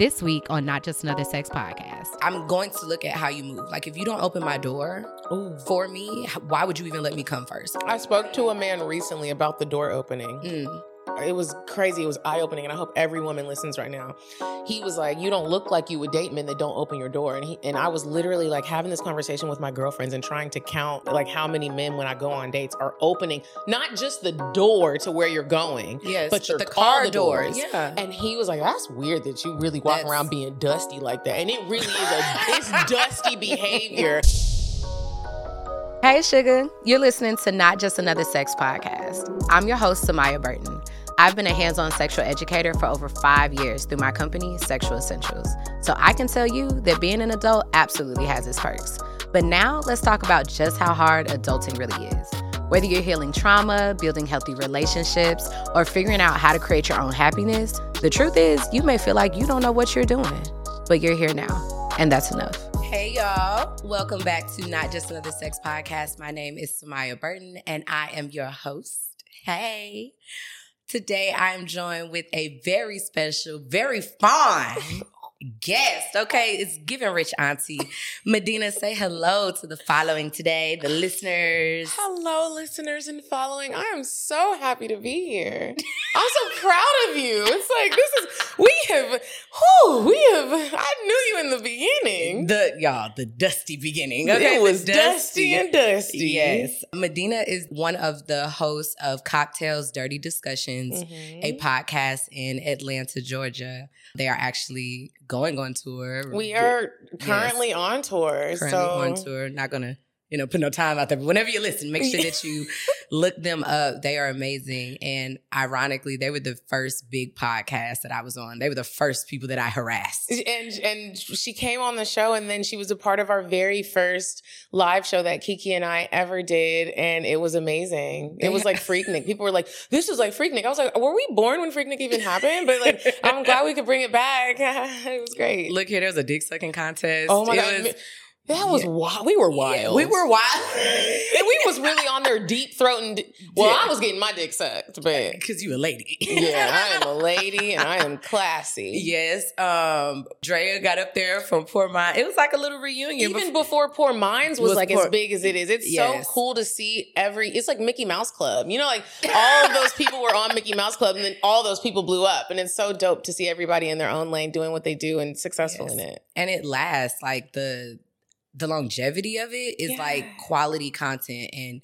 This week on Not Just Another Sex Podcast. I'm going to look at how you move. Like if you don't open my door Ooh. for me, why would you even let me come first? I spoke to a man recently about the door opening. Mm. It was crazy. It was eye opening, and I hope every woman listens right now. He was like, "You don't look like you would date men that don't open your door." And he and I was literally like having this conversation with my girlfriends and trying to count like how many men when I go on dates are opening not just the door to where you're going, Yes, but your the car car doors. doors. Yeah. And he was like, "That's weird that you really walk That's- around being dusty like that." And it really is a it's dusty behavior. Hey, Sugar. You're listening to Not Just Another Sex Podcast. I'm your host, Samia Burton. I've been a hands on sexual educator for over five years through my company, Sexual Essentials. So I can tell you that being an adult absolutely has its perks. But now let's talk about just how hard adulting really is. Whether you're healing trauma, building healthy relationships, or figuring out how to create your own happiness, the truth is you may feel like you don't know what you're doing, but you're here now, and that's enough. Hey y'all, welcome back to Not Just Another Sex Podcast. My name is Samia Burton and I am your host. Hey. Today I am joined with a very special, very fun guest. Okay, it's giving rich auntie. Medinah, say hello to the following today, the listeners. Hello, listeners and following. I am so happy to be here. I'm so proud of you. It's like this is we have whew, we have I knew you in the beginning. The y'all, the dusty beginning. Okay, it was dusty and dusty. Yes. Medinah is one of the hosts of Cocktales Dirty Discussions, Mhm. a podcast in Atlanta, Georgia. They are actually going on tour. we are currently on tour. currently so on tour. Not gonna, you know, put no time out there. But whenever you listen, make sure that you look them up. They are amazing. And ironically, they were the first big podcast that I was on. They were the first people that I harassed. and and she came on the show and then she was a part of our very first live show that Kiki and I ever did and it was amazing. It was like Freaknik. People were like, "This is like Freaknik." I was like, "Were we born when Freaknik even happened?" But like, I'm glad we could bring it back. it was great. Look here, there was a dick sucking contest. oh my It god, was- that was Yeah. wild. We were wild. we were wild. and we was really on their deep throating. Well, Yeah. I was getting my dick sucked, but Because you a lady. yeah, I am a lady and I am classy. Yes. Um, Drea got up there from Poor Mind. It was like a little reunion. Even before- before Poor Minds was, Was like Poor- as big as it is. It's Yes. so cool to see every. It's like Mickey Mouse Club. You know, like all of those people were on Mickey Mouse Club, and then all those people blew up, and it's so dope to see everybody in their own lane doing what they do and successful Yes. in it. and it lasts like the the longevity of it is like quality content and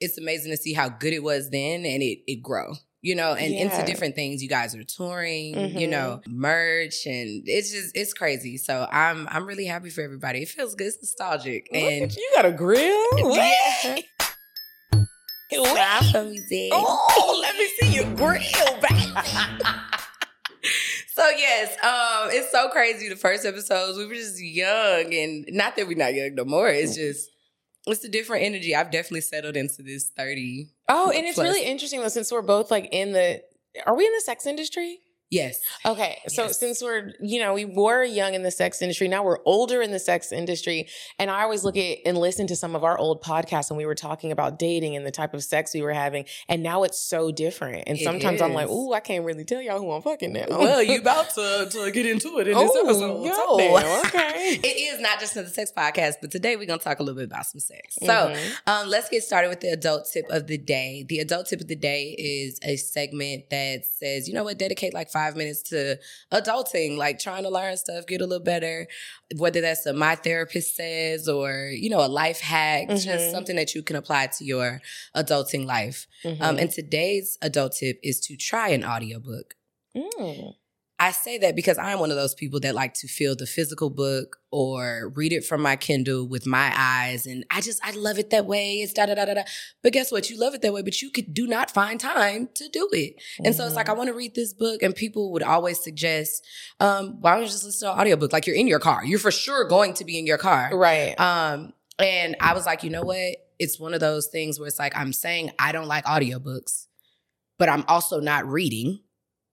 it's amazing to see how good it was then and it it grow you know and into different things you guys are touring you Mhm. know merch and it's just it's crazy so i'm i'm really happy for everybody it feels good it's nostalgic Look and you got a grill. Yeah. What? Smile me, Zig. Oh, let me see your grill, baby. So yes, um, it's so crazy. The first episodes, we were just young, and not that we're not young no more. It's just it's a different energy. I've definitely settled into this thirty. Oh, and it's Plus- really interesting though, since we're both like in the. Are we in the sex industry? Yes, Okay, so Yes. since we're, you know, we were young in the sex industry, now we're older in the sex industry. And I always look at and listen to some of our old podcasts and we were talking about dating and the type of sex we were having. And now it's so different. And It sometimes I'm like, is. ooh, I can't really tell y'all who I'm fucking now. Well, you about to, to get into it in this Oh, episode. yo, So- okay. it is not just another sex podcast, but today we're gonna talk a little bit about some sex. So Mhm. Um, let's get started with the adult tip of the day. The adult tip of the day is a segment that says, you know what, dedicate like five minutes to adulting, like trying to learn stuff, get a little better. Whether that's a my therapist says or, you know, a life hack, just Mhm. something that you can apply to your adulting life. Um, Mhm. and today's adult tip is to try an audiobook. Mm. I say that because I'm one of those people that like to feel the physical book or read it from my Kindle with my eyes. And I just, I love it that way. It's da da da da da. But guess what? You love it that way, but you could do not find time to do it. And so it's like, I Mm-hmm. want to read this book. And people would always suggest, um, why don't you just listen to an audiobook? Like you're in your car. You're for sure going to be in your car. Right. Um, and I was like, you know what? It's one of those things where it's like, I'm saying I don't like audiobooks, but I'm also not reading.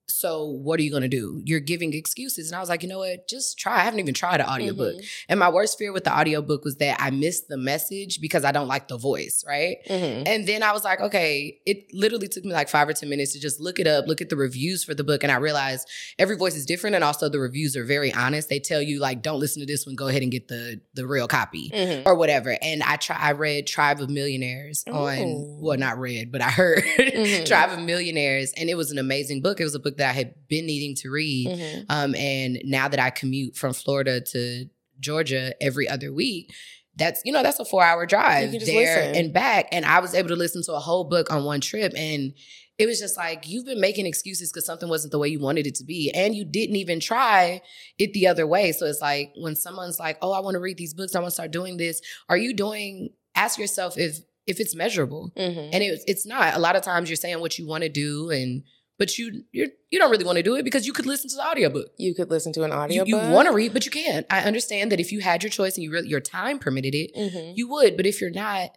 So what are you going to do you're giving excuses and i was like you know what just try i haven't even tried an audiobook Mhm. and my worst fear with the audiobook was that i missed the message because i don't like the voice right Mhm. and then I was like, okay, it literally took me like five or 10 minutes to just look it up, look at the reviews for the book. And I realized every voice is different. And also the reviews are very honest. They tell you like, don't listen to this one, go ahead and get the the real copy Mhm. or whatever. And I try I read Tribe of Millionaires on Ooh. well, not read, but I heard Mhm. Tribe of Millionaires. And it was an amazing book. It was a book that I had been needing to read. Mhm. Um, and now that I commute from Florida to Georgia every other week, that's you know that's a four hour drive there listen. and back, and I was able to listen to a whole book on one trip, and it was just like you've been making excuses because something wasn't the way you wanted it to be, and you didn't even try it the other way. So it's like when someone's like, "Oh, I want to read these books, I want to start doing this," are you doing? Ask yourself if if it's measurable, Mhm. and it, it's not. A lot of times you're saying what you want to do, and but you you're you don't really want to do it because you could listen to the audiobook. You could listen to an You, you want to read, but you can't. I understand that if you had your choice and you really, your time permitted it, hmm you would. But if you're not,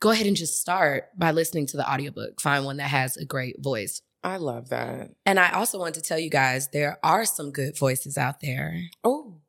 go ahead and just start by listening to the audiobook. Find one that has a great voice. I love that. And I also want to tell you guys there are some good voices out there. Oh,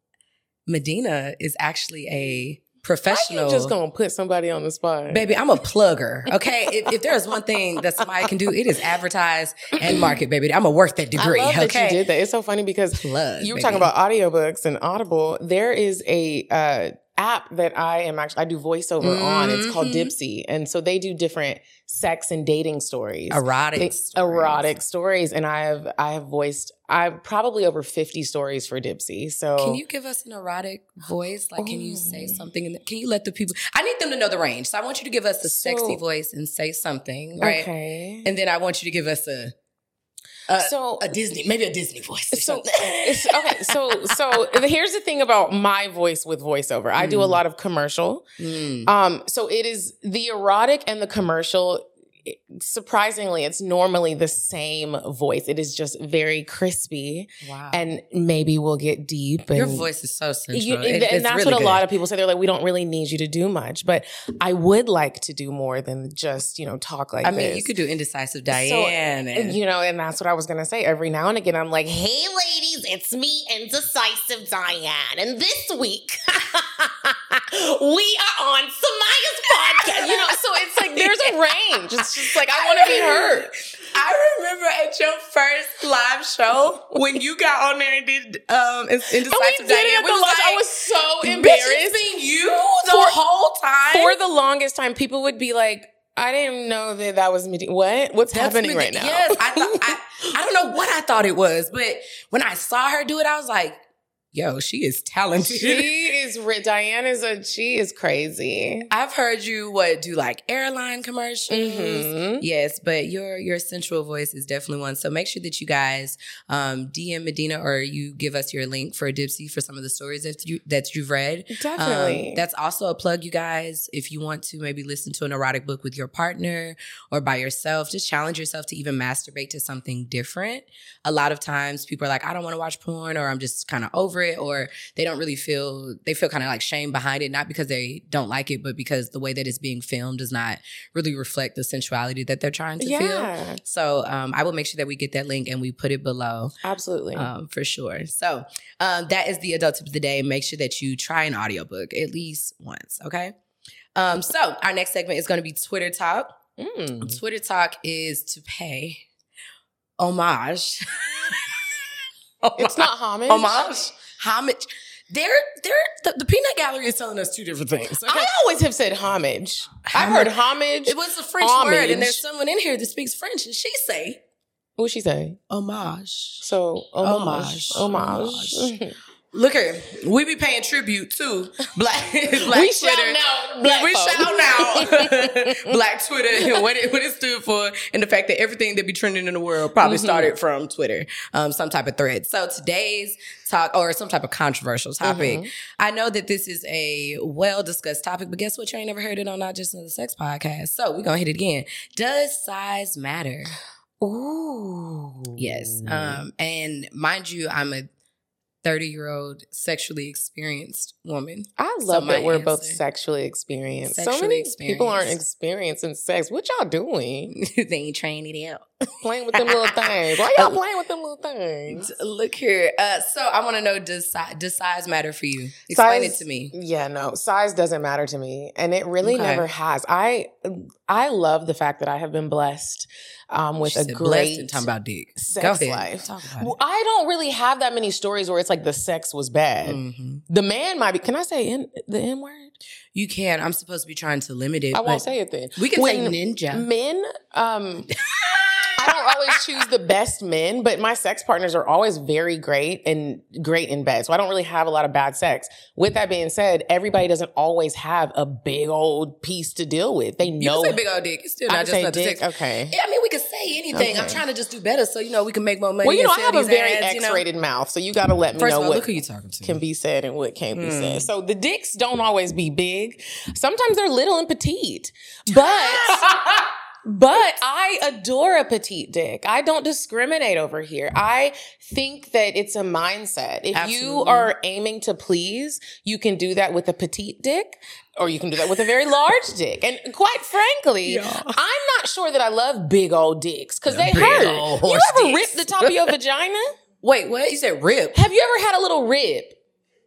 Medinah is actually a professional. I'm just gonna put somebody on the spot, Baby, I'm a plugger. Okay. if, if there's one thing that somebody can do, it is advertise and market, baby. I'm gonna work that degree. I love okay. that you did that. It's so funny because Plug. you were baby. talking about audiobooks and Audible. There is a uh, app that I am actually I do voiceover on. It's called Mhm. Dipsea, and so they do different sex and dating stories. erotic. They- stories. erotic stories, and I have I have voiced I probably over fifty stories for Dipsea. So Can you give us an erotic voice? Like, can you say Oh. something? In the, can you let the people? I need them to know the range. So I want you to give us a sexy So- voice and say something, right? Okay. And then I want you to give us a a, so a Disney, maybe a Disney voice. so okay so so here's the thing about my voice with voiceover i do a Mm. lot of commercial Mm. um so it is the erotic and the commercial it- surprisingly it's normally the same voice it is just very crispy Wow. and maybe we'll get deep and your voice is so sensual. you- It- and that's really what a good. lot of people say. They're like, we don't really need you to do much, but I would like to do more than just you know talk like I mean, you could do indecisive Diane. And, and, you know, and that's what I was gonna say. Every now and again, I'm like, "Hey, ladies, it's me, Indecisive Diane, and this week we are on Samia's podcast." You know, so it's like there's a range. It's just like I want to be heard. I remember at your first live show when you got on there and did um indecisive And we did Diane. it we was lunch. I was so "Bitch, it's embarrassed. been you the For- whole time. For the longest time, people would be like, "I didn't know that that was me." What? What's That's happening right now? Yes, I, thought, I I don't know what I thought it was, but when I saw her do it, I was like, "Yo, she is talented." she is. Diane is a. She is crazy. I've heard you what do like airline commercials. Mhm. Yes, but your your sensual voice is definitely one. So make sure that you guys um, DM Medinah or you give us your link for Dipsea for some of the stories that you that you've read. Definitely. Um, that's also a plug, you guys. If you want to maybe listen to an erotic book with your partner or by yourself, just challenge yourself to even masturbate to something different. A lot of times people are like, I don't want to watch porn or I'm just kind of over it or they don't really feel, they feel kind of like shame behind it, not because they don't like it, but because the way that it's being filmed does not really reflect the sensuality that they're trying to feel. So um, I will make sure that we get that link and we put it below absolutely. um, for sure. So um, that is the adult tip of the day. Make sure that you try an audiobook at least once. Okay. Um, so our next segment is going to be Twitter Talk. Mm. Twitter Talk is to pay homage. It's not homage. homage. Homage. They're they're the, the peanut gallery is telling us two different things. Okay? I always have said homage. I've heard homage. it was a French word, and there's someone in here that speaks French, and she say What would she say? homage. So homage, Homage. homage. Look here, we be paying tribute to black black we Twitter. shout out black we shout out Black Twitter and what it, what it stood for, and the fact that everything that be trending in the world probably Mhm. started from Twitter, um, some type of thread. So today's talk, or some type of controversial topic, Mhm. I know that this is a well discussed topic, but guess what? You ain't never heard it on not just another sex podcast. So we're gonna hit it again. Does size matter? Ooh. Yes. Um, and mind you, I'm a 30 year old sexually experienced woman. I love my that we're both sexually experienced. so Sexually many people aren't experiencing sex. What y'all doing? they ain't trying it out. playing with them little things. Why y'all playing with them little things? Look here. Uh, so I want to know does, si- does size matter for you? Explain Size- it to me. Yeah, no, size doesn't matter to me, and it really Okay. never has. I I love the fact that I have been blessed um, with She a great talking about dick. sex life. Well, I don't really have that many stories where it's like the sex was bad. Mhm. The man might be. Can I say in, the N word? You can. I'm supposed to be trying to limit it. I won't say it then. We can say When ninja. Men, um, I don't always choose the best men, but my sex partners are always very great and great in bed. So I don't really have a lot of bad sex. With that being said, everybody doesn't always have a big old piece to deal with. They You know. can say big old dick. It's still I not can just say dick. sex. Okay. Yeah, I mean, we can say anything. I'm trying to just do better so, you know, we can make more money. Well, you know, I have a very ads, you know? X-rated mouth, so you got to let me First know of all, what look who you talking to. can be said and what can't be said. Hmm. So the dicks don't always be big. Sometimes they're little and petite, but. But I adore a petite dick. I don't discriminate over here. I think that it's a mindset. If you are aiming to please, you can do that with a petite dick or you can do that with a very large dick. And quite frankly, Yeah. I'm not sure that I love big old dicks because they Big hurt. You ever dicks. rip the top of your vagina? Wait, what? You said rip? Have you ever had a little rip?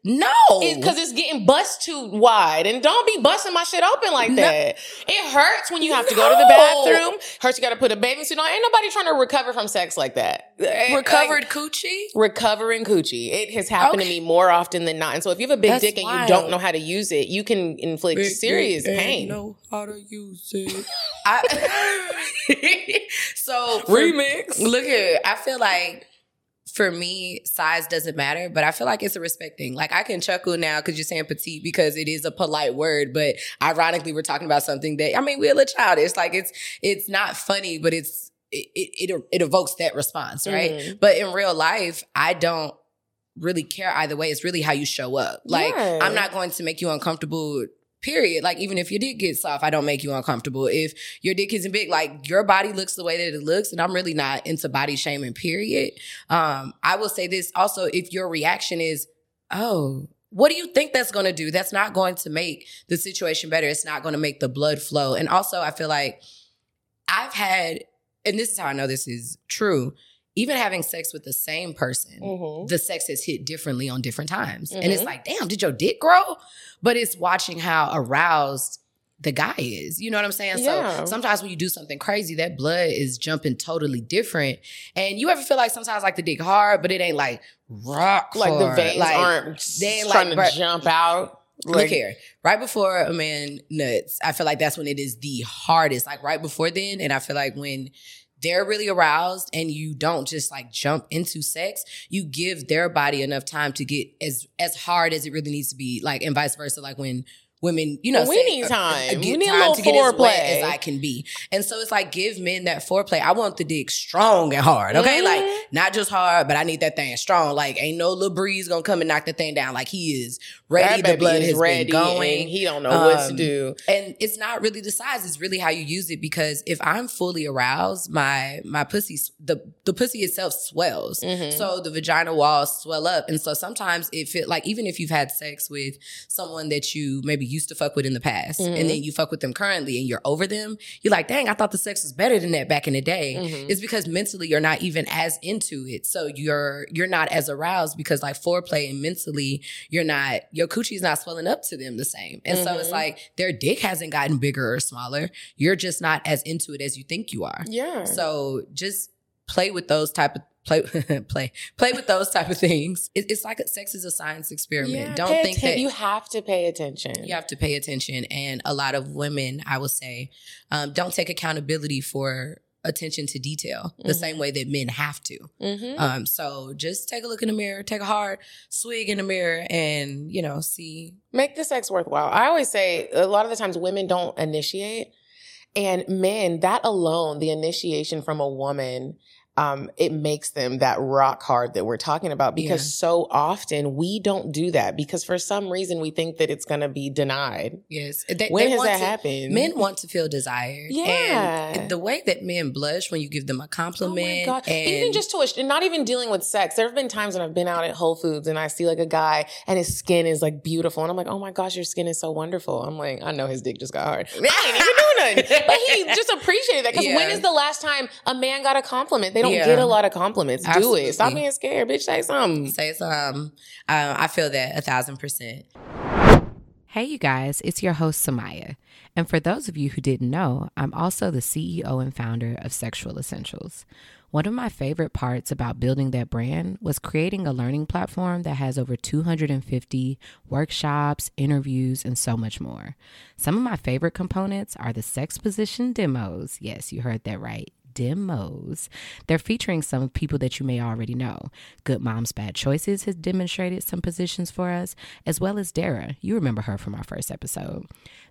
No. Because it's getting bust too wide. And don't be busting my shit open like No. that. It hurts when you have to go to the bathroom. Hurts you got to put a bathing suit on. Ain't nobody trying to recover from sex like that. Eh, recovered Like, coochie? recovering coochie. It has happened Okay. to me more often than not. And so if you have a big That's dick and you don't know how to use it, you can inflict serious pain. Know how to use it. I, so Remix. Look here, I feel like for me, size doesn't matter, but I feel like it's a respect thing. Like I can chuckle now because you're saying petite because it is a polite word, but ironically, we're talking about something that I mean, we're a little childish. Like it's it's not funny, but it's it it, it, evokes that response, right? Mhm. But in real life, I don't really care either way. It's really how you show up. Like Yeah. I'm not going to make you uncomfortable. Period. Like even if your dick gets soft, I don't make you uncomfortable. If your dick isn't big, like your body looks the way that it looks, and I'm really not into body shaming. Period. Um, I will say this also: if your reaction is, "Oh," what do you think that's going to do? That's not going to make the situation better. It's not going to make the blood flow. And also, I feel like I've had, and this is how I know this is true. Even having sex with the same person, Mhm. the sex has hit differently on different times. And Mhm. it's like, damn, did your dick grow? But it's watching how aroused the guy is. You know what I'm saying? Yeah. So sometimes when you do something crazy, that blood is jumping totally different. And you ever feel like sometimes like the dick hard, but it ain't like rock Like the hard. veins Like, aren't they ain't trying like, to jump out. Look Like, here. Right before a man nuts, I feel like that's when it is the hardest. Like right before then. And I feel like when they're really aroused and you don't just like jump into sex, you give their body enough time to get as as hard as it really needs to be. Like and vice versa. Like when women, you know, We say, need time. We need a time little to get as foreplay. as I can be. And so it's like give men that foreplay. I want the dick strong and hard. Okay. Mhm. Like not just hard, but I need that thing strong. Like ain't no little breeze gonna come and knock the thing down. Like he is ready. that The blood is has ready been going. he don't know what to Um, do. And it's not really the size; it's really how you use it. Because if I'm fully aroused, my my pussy, the the pussy itself swells. Mhm. So the vagina walls swell up, and so sometimes it feel like even if you've had sex with someone that you maybe used to fuck with in the past, Mhm. and then you fuck with them currently, and you're over them, you're like, dang, I thought the sex was better than that back in the day. Mhm. It's because mentally you're not even as into it, so you're you're not as aroused because like foreplay and mentally you're not your coochie's not swelling up to them the same, and so it's Mhm. like their dick hasn't gotten bigger or smaller. You're just not as into it as you think you are. Yeah. So just play with those type of play play play with those type of things. It, it's like a, sex is a science experiment. Yeah, Don't think atten- that you have to pay attention. you have to pay attention. And a lot of women, I will say, um, don't take accountability for attention to detail the Mhm. same way that men have to. Mhm. Um, so just take a look in the mirror, take a hard swig in the mirror, and you know, see. Make the sex worthwhile. I always say a lot of the times women don't initiate, and men, that alone, the initiation from a woman, um, it makes them that rock hard that we're talking about because Yeah. so often we don't do that because for some reason we think that it's going to be denied. Yes. They, when they has that to- happened? Men want to feel desired. Yeah. And the way that men blush when you give them a Oh compliment. my god! And even just to a, not even dealing with sex. There have been times when I've been out at Whole Foods and I see like a guy and his skin is like beautiful, and I'm like, oh my gosh, your skin is so wonderful. I'm like, I know his dick just got hard. I ain't even doing nothing, but he just appreciated that because when Yeah. is the last time a man got a compliment? They don't Yeah. get a lot of compliments. Do it. Stop being scared, bitch. Say something. say some. Uh, I feel that a thousand percent. Hey, you guys, it's your host, Samia. And for those of you who didn't know, I'm also the CEO and founder of Sexual Essentials. One of my favorite parts about building that brand was creating a learning platform that has over 250 workshops, interviews, and so much more. Some of my favorite components are the sex position demos. Yes, you heard that right. Demos. They're featuring some people that you may already know. Good Moms Bad Choices has demonstrated some positions for us, as well as Dara. You remember her from our first episode.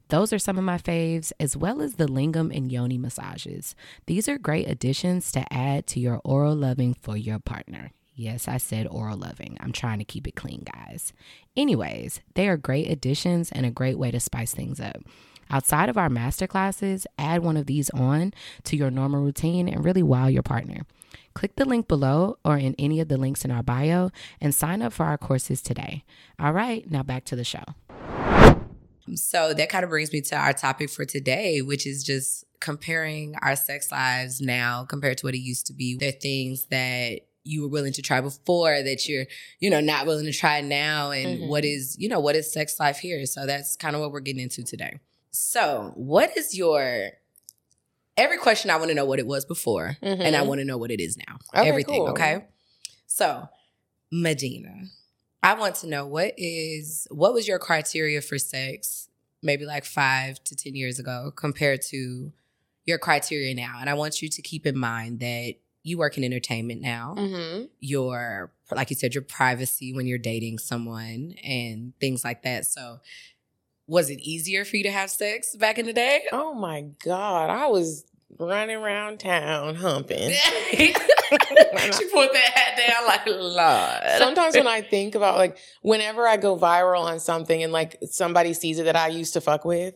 Those are some of my faves, as well as the lingam and yoni massages. These are great additions to add to your oral loving for your partner. Yes, I said oral loving. I'm trying to keep it clean, guys. Anyways, they are great additions and a great way to spice things up. Outside of our master classes, add one of these on to your normal routine and really wow your partner. Click the link below or in any of the links in our bio and sign up for our courses today. All right, now back to the show. So that kind of brings me to our topic for today, which is just comparing our sex lives now compared to what it used to be. There are things that you were willing to try before that you're, you know, not willing to try now. And Mhm. what is, you know, what is sex life here? So that's kind of what we're getting into today. So, what is your every question I want to know what it was before, and I Mhm. want to know what it is now. Okay, Everything, cool. okay? So, Medinah, I want to know what is what was your criteria for sex maybe like 5 to 10 years ago compared to your criteria now. And I want you to keep in mind that you work in entertainment now. Mhm. Your like you said your privacy when you're dating someone and things like that. So, was it easier for you to have sex back in the day? Oh my god! I was running around town humping. she put that hat down like Lord. Sometimes when I think about like whenever I go viral on something and like somebody sees it that I used to fuck with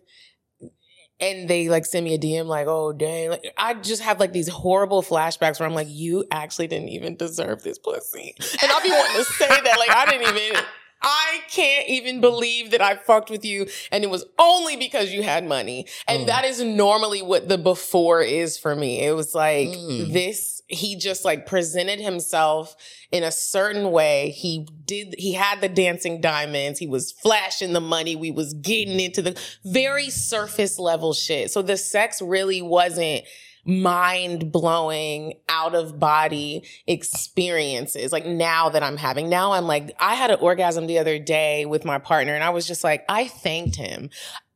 and they like send me a DM like, oh dang, like I just have like these horrible flashbacks where I'm like, you actually didn't even deserve this pussy. And I'll be wanting to say that, like I didn't even I can't even believe that I fucked with you and it was only because you had money. And Mm. that is normally what the before is for me. It was like Mm. this, he just like presented himself in a certain way. He did, he had the dancing diamonds. He was flashing the money. We was getting into the very surface level shit. So the sex really wasn't mind blowing out of body experiences like now that I'm having. Now I'm like, I had an orgasm the other day with my partner and I was just like, I thanked him.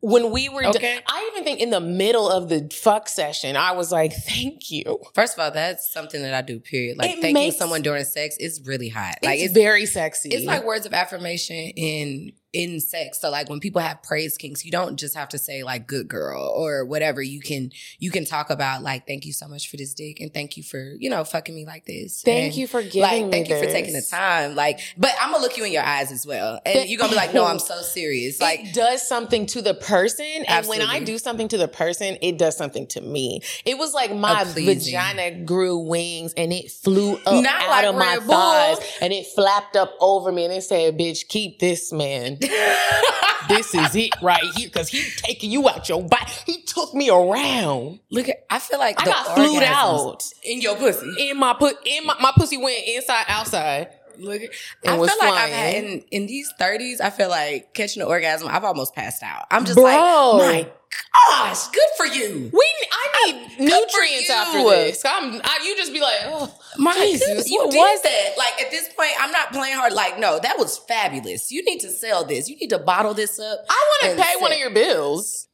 When we were, Okay. I even think in the middle of the fuck session, I was like, thank you. First of all, that's something that I do. Period. Like It thanking makes- someone during sex is really hot. Like it's, it's very sexy. it's like words of affirmation in in sex. So like when people have praise kinks, you don't just have to say like good girl or whatever. You can you can talk about like thank you so much for this dick and thank you for you know fucking me like this. thank And, you for giving Like thank you for taking the time. Like, but I'm gonna look you in your eyes as well, and you're gonna be like, no, I'm so serious. Like it does something to the person. And when I do something to the person, it does something to me. It was like my vagina grew wings and it flew up Not out like of my Bull. thighs and it flapped up over me and it said, bitch, keep this man. this is it right here. Cause he taking you out your body. He took me around. look at I feel like I the got flued out. in your pussy. In my put in my, my pussy went inside outside. Look, at- I was feel like I've had in, in these thirties. I feel like catching an orgasm. I've almost passed out. I'm just Bro. like, my Ah, gosh, good for you. We I ah, need Good for nutrients you. after this. I'm, I, you just be like, oh, My Jesus, goodness, you what did was that. Like at this point, I'm not playing hard. Like, no, that was fabulous. You need to sell this. You need to bottle this up. I want to pay one of your bills.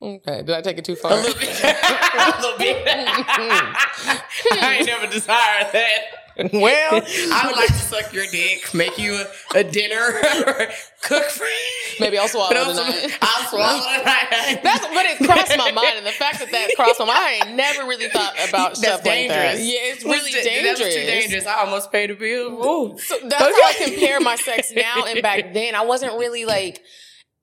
Okay, did I take it too far? A little bit. a little bit. I ain't never desired that. well, I would like to suck your dick, make you a, a dinner, cook for you. maybe I'll swallow tonight. I'll swallow tonight. That's but it crossed my mind, and the fact that that crossed my mind, I ain't never really thought about That's stuff like that. dangerous. Yeah, it's really dangerous. That was too dangerous. I almost paid a bill. Ooh. So that's how I compare my sex now and back then. I wasn't really like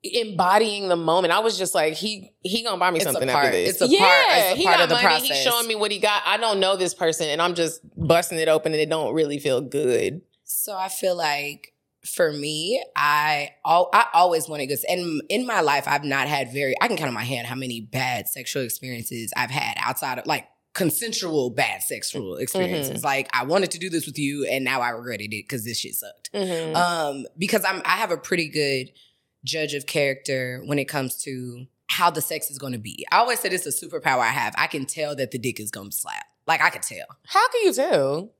embodying the moment. I was just like, he he gonna buy me It's something after this. it's a yeah, part- it's a he part got of the money. He's showing me what he got. I don't know this person, and I'm just busting it open, and it don't really feel good. So I feel like for me, I al- I always wanted good. And in my life, I've not had very. I can count on my hand how many bad sexual experiences I've had outside of like consensual bad sexual experiences. Like I wanted to do this with you, and now I regretted it because this shit sucked. Mhm. Um, because I'm I have a pretty good judge of character when it comes to how the sex is going to be. I always said it's a superpower I have. I can tell that the dick is going to slap. Like I can tell. How can you tell?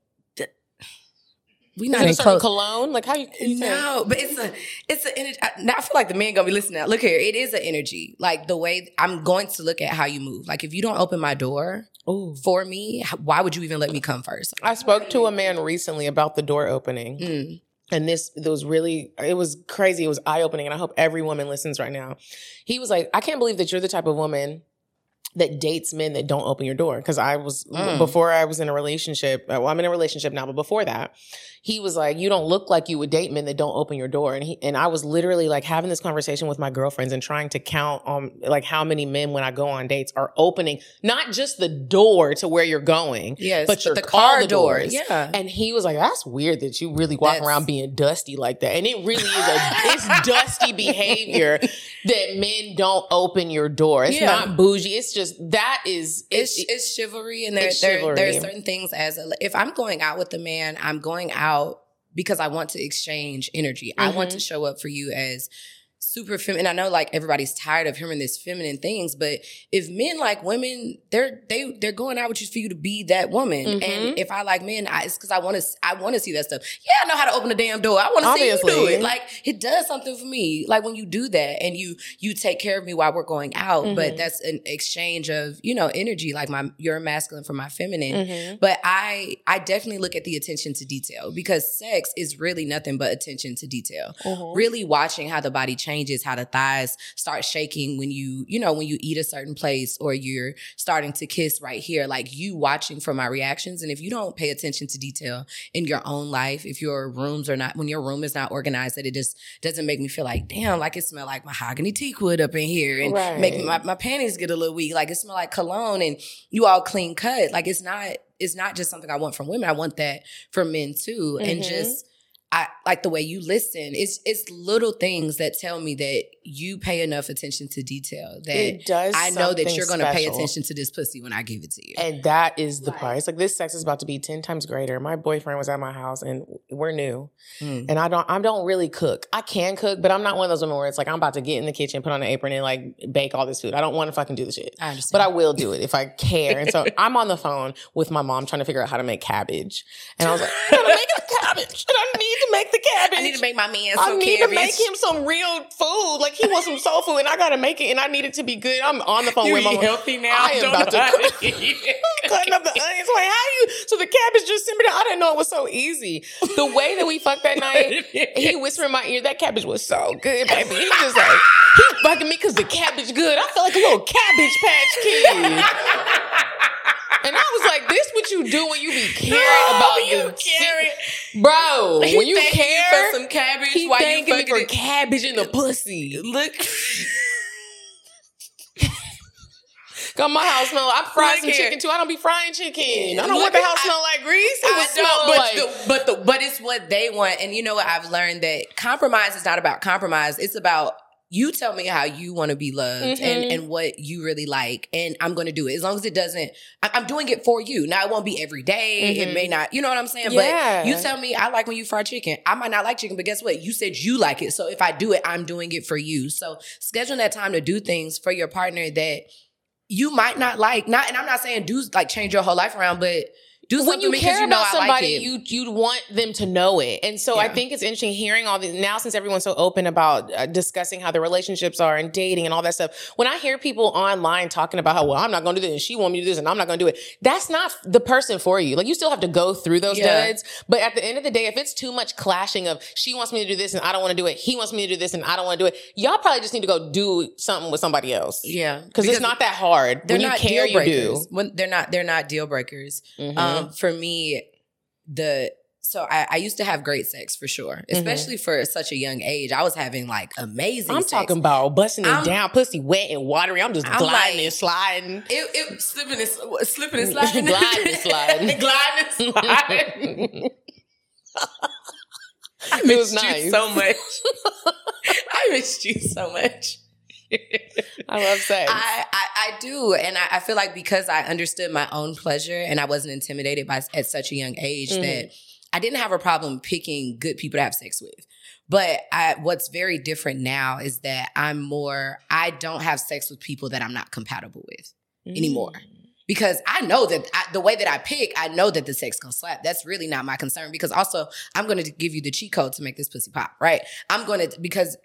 We not in close. cologne? Like how you? you tell? No, but it's a it's an energy. I- Now I feel like the man gonna be listening. Now. Look here, it is an energy. Like the way I'm going to look at how you move. Like if you don't open my door Ooh. for me, why would you even let me come first? I spoke to a man recently about the door opening. Mm. And this was really it was crazy. It was eye-opening and i hope every woman listens right now. He was like i can't believe that you're the type of woman that dates men that don't open your door. Because i was Mm. before i was in a relationship well i'm in a relationship now but before that he was like you don't look like you would date men that don't open your door and he and i was literally like having this conversation with my girlfriends and trying to count on like how many men when i go on dates are opening not just the door to where you're going Yes, but your the car car door. doors. Yeah. And he was like, "That's weird that you really walk That's- around being dusty like that." And it really is a it's dusty behavior that men don't open your door. It's Yeah. not bougie. It's just that is It's it- it's chivalry, and there, there there are certain things as a, if I'm going out with a man, I'm going out because I want to exchange energy. I want to mm-hmm. show up for you as super feminine. I know like everybody's tired of hearing this feminine things, but if men like women, they're they they're going out with you for you to be that woman. Mhm. And if I like men, I, it's because I want to I want to see that stuff. Yeah, I know how to open a damn door. I want to see you do it. Like it does something for me. Like when you do that and you you take care of me while we're going out, but Mhm. that's an exchange of you know energy. Like my you're masculine for my feminine. Mhm. But I I definitely look at the attention to detail because sex is really nothing but attention to detail. Mhm. Really watching how the body changes, how the thighs start shaking when you, you know, when you eat a certain place or you're starting to kiss right here, like you watching for my reactions. And if you don't pay attention to detail in your own life, if your rooms are not, when your room is not organized, that it just doesn't make me feel like, damn, like it smell like mahogany teak wood up in here and make my, my panties get a little weak. Like it smell like cologne and you all clean cut. Like it's not, it's not just something I want from women. I want that from men too. And Mhm. just I like the way you listen. It's it's little things that tell me that you pay enough attention to detail that It does. I know that you're gonna pay attention to this pussy when I give it to you. And that is the part. It's like this sex is about to be ten times greater. My boyfriend was at my house, and we're new, Mm. and I don't. I don't really cook. I can cook, but I'm not one of those women where it's like I'm about to get in the kitchen, put on an apron, and like bake all this food. I don't want to fucking do the shit. I understand. But I will do it if I care. And so I'm on the phone with my mom trying to figure out how to make cabbage. And I was like, I'm gonna make a cabbage. And I need to make the cabbage. I need to make my man I need cabbage. to make him some real food. Like he wants some soul food, and I gotta make it, and I need it to be good. I'm on the phone You with my healthy now. I am about to cook. Cutting up the onions, like how you? So the cabbage just simmered. I didn't know it was so easy. The way that we fucked that night, he whispered in my ear, "That cabbage was so good, baby." He just like he fucking me because the cabbage good. I felt like a little cabbage patch kid. And I was like, "This what you do when you be caring about you the bro? He when you care for some cabbage he while you fucking for it. cabbage in the pussy. Look, Got my house smell. I fry some chicken too. I don't be frying chicken. I don't Look want the house smell like grease. It know, smell but like the, but the but it's what they want. And you know what? I've learned that compromise is not about compromise. It's about you tell me how you want to be loved and Mhm. and what you really like, and I'm going to do it as long as it doesn't. I- I'm doing it for you. Now it won't be every day. It Mhm. may not. You know what I'm saying? Yeah. But you tell me I like when you fry chicken. I might not like chicken, but guess what? You said you like it. So if I do it, I'm doing it for you. So scheduling that time to do things for your partner that you might not like. Not and I'm not saying do like change your whole life around, but do something when you because care you know about I like somebody, it. you you want them to know it, and so I think it's interesting hearing all these now since everyone's so open about uh, discussing how their relationships are and dating and all that stuff. When I hear people online talking about how well I'm not going to do this, and she want me to do this, and I'm not going to do it, that's not the person for you. Like you still have to go through those Yeah. duds, but at the end of the day, if it's too much clashing of she wants me to do this and I don't want to do it, he wants me to do this and I don't want to do it, y'all probably just need to go do something with somebody else. yeah, Because it's not that hard. they're When you not care, deal you do. When they're not, they're not deal breakers. Mhm. Um, for me, the so I, I used to have great sex for sure, Mm-hmm. especially for such a young age. I was having like amazing. I'm sex. talking about busting it I'm- down, pussy wet and watery. I'm just I'm gliding like- and sliding. It, it slipping and slipping and sliding, Gliding and sliding. gliding and sliding. I It missed was you nice. so much. I missed you so much. I love sex. I, I, I do. And I, I feel like because I understood my own pleasure and I wasn't intimidated by at such a young age Mhm. that I didn't have a problem picking good people to have sex with. But I, what's very different now is that I'm more, I don't have sex with people that I'm not compatible with anymore. Because I know that I, the way that I pick, I know that the sex gonna slap. That's really not my concern. Because also, I'm gonna give you the cheat code to make this pussy pop, right? I'm gonna because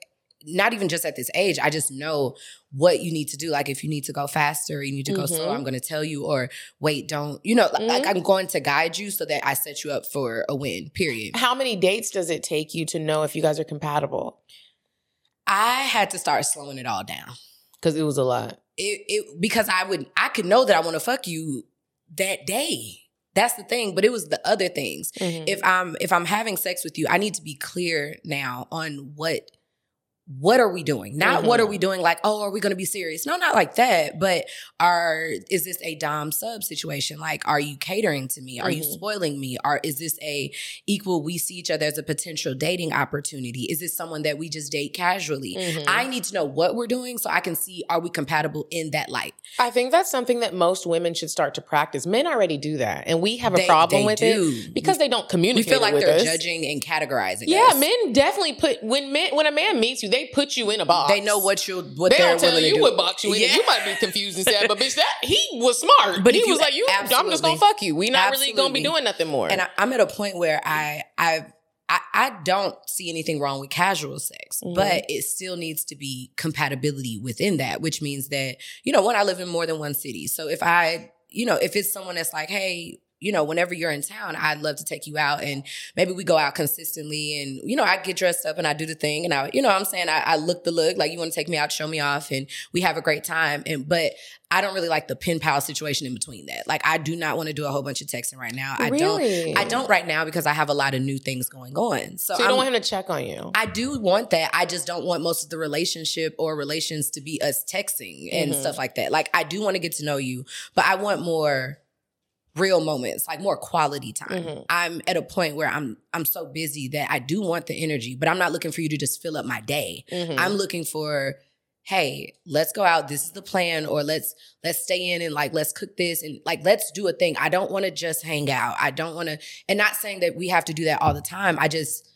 not even just at this age, I just know what you need to do. Like if you need to go faster, you need to go slow. Mhm. I'm gonna tell you, or wait, don't. You know, like Mhm. I'm going to guide you so that I set you up for a win. Period. How many dates does it take you to know if you guys are compatible? I had to start slowing it all down. Because it was a lot. it, it because I would I could know that I want to fuck you that day. That's the thing, but it was the other things. Mhm. If I'm if I'm having sex with you, I need to be clear now on what what are we doing? Not what are we doing like, oh, are we going to be serious? No, not like that, but are is this a dom sub situation? Like are you catering to me? Are you Mhm. spoiling me? Or is this a equal we see each other as a potential dating opportunity? Is this someone that we just date casually? Mhm. I need to know what we're doing so I can see are we compatible in that light. I think that's something that most women should start to practice. Men already do that, and we have a They- problem they with do. it because they don't communicate. we feel like they're us. judging and categorizing. Yeah, us. men definitely put when men when a man meets you, they put you in a box. They know what you what They they're don't willing you to do. what box you in. Yeah. You might be confused and sad, but bitch, that he was smart. But he if you- was like, "You, I'm just gonna fuck you. We not really gonna be doing nothing more." And I, I'm at a point where I I I, I don't see anything wrong with casual sex, Mhm. but it still needs to be compatibility within that, which means that you know, one, I live in more than one city, so if I you know, if it's someone that's like, hey. You know, whenever you're in town, I'd love to take you out and maybe we go out consistently and, you know, I get dressed up and I do the thing and I, you know what I'm saying? I, I look the look, like you want to take me out, show me off and we have a great time. And, but I don't really like the pen pal situation in between that. Like I do not want to do a whole bunch of texting right now. I don't I don't right now because I have a lot of new things going on. So, So you I'm- don't want him to check on you. I do want that. I just don't want most of the relationship or relations to be us texting and Mhm. stuff like that. Like I do want to get to know you, but I want more real moments, like more quality time. Mhm. I'm at a point where I'm I'm so busy that I do want the energy, but I'm not looking for you to just fill up my day. Mhm. I'm looking for hey let's go out this is the plan or let's let's stay in and like let's cook this and like let's do a thing i don't want to just hang out i don't want to and not saying that we have to do that all the time i just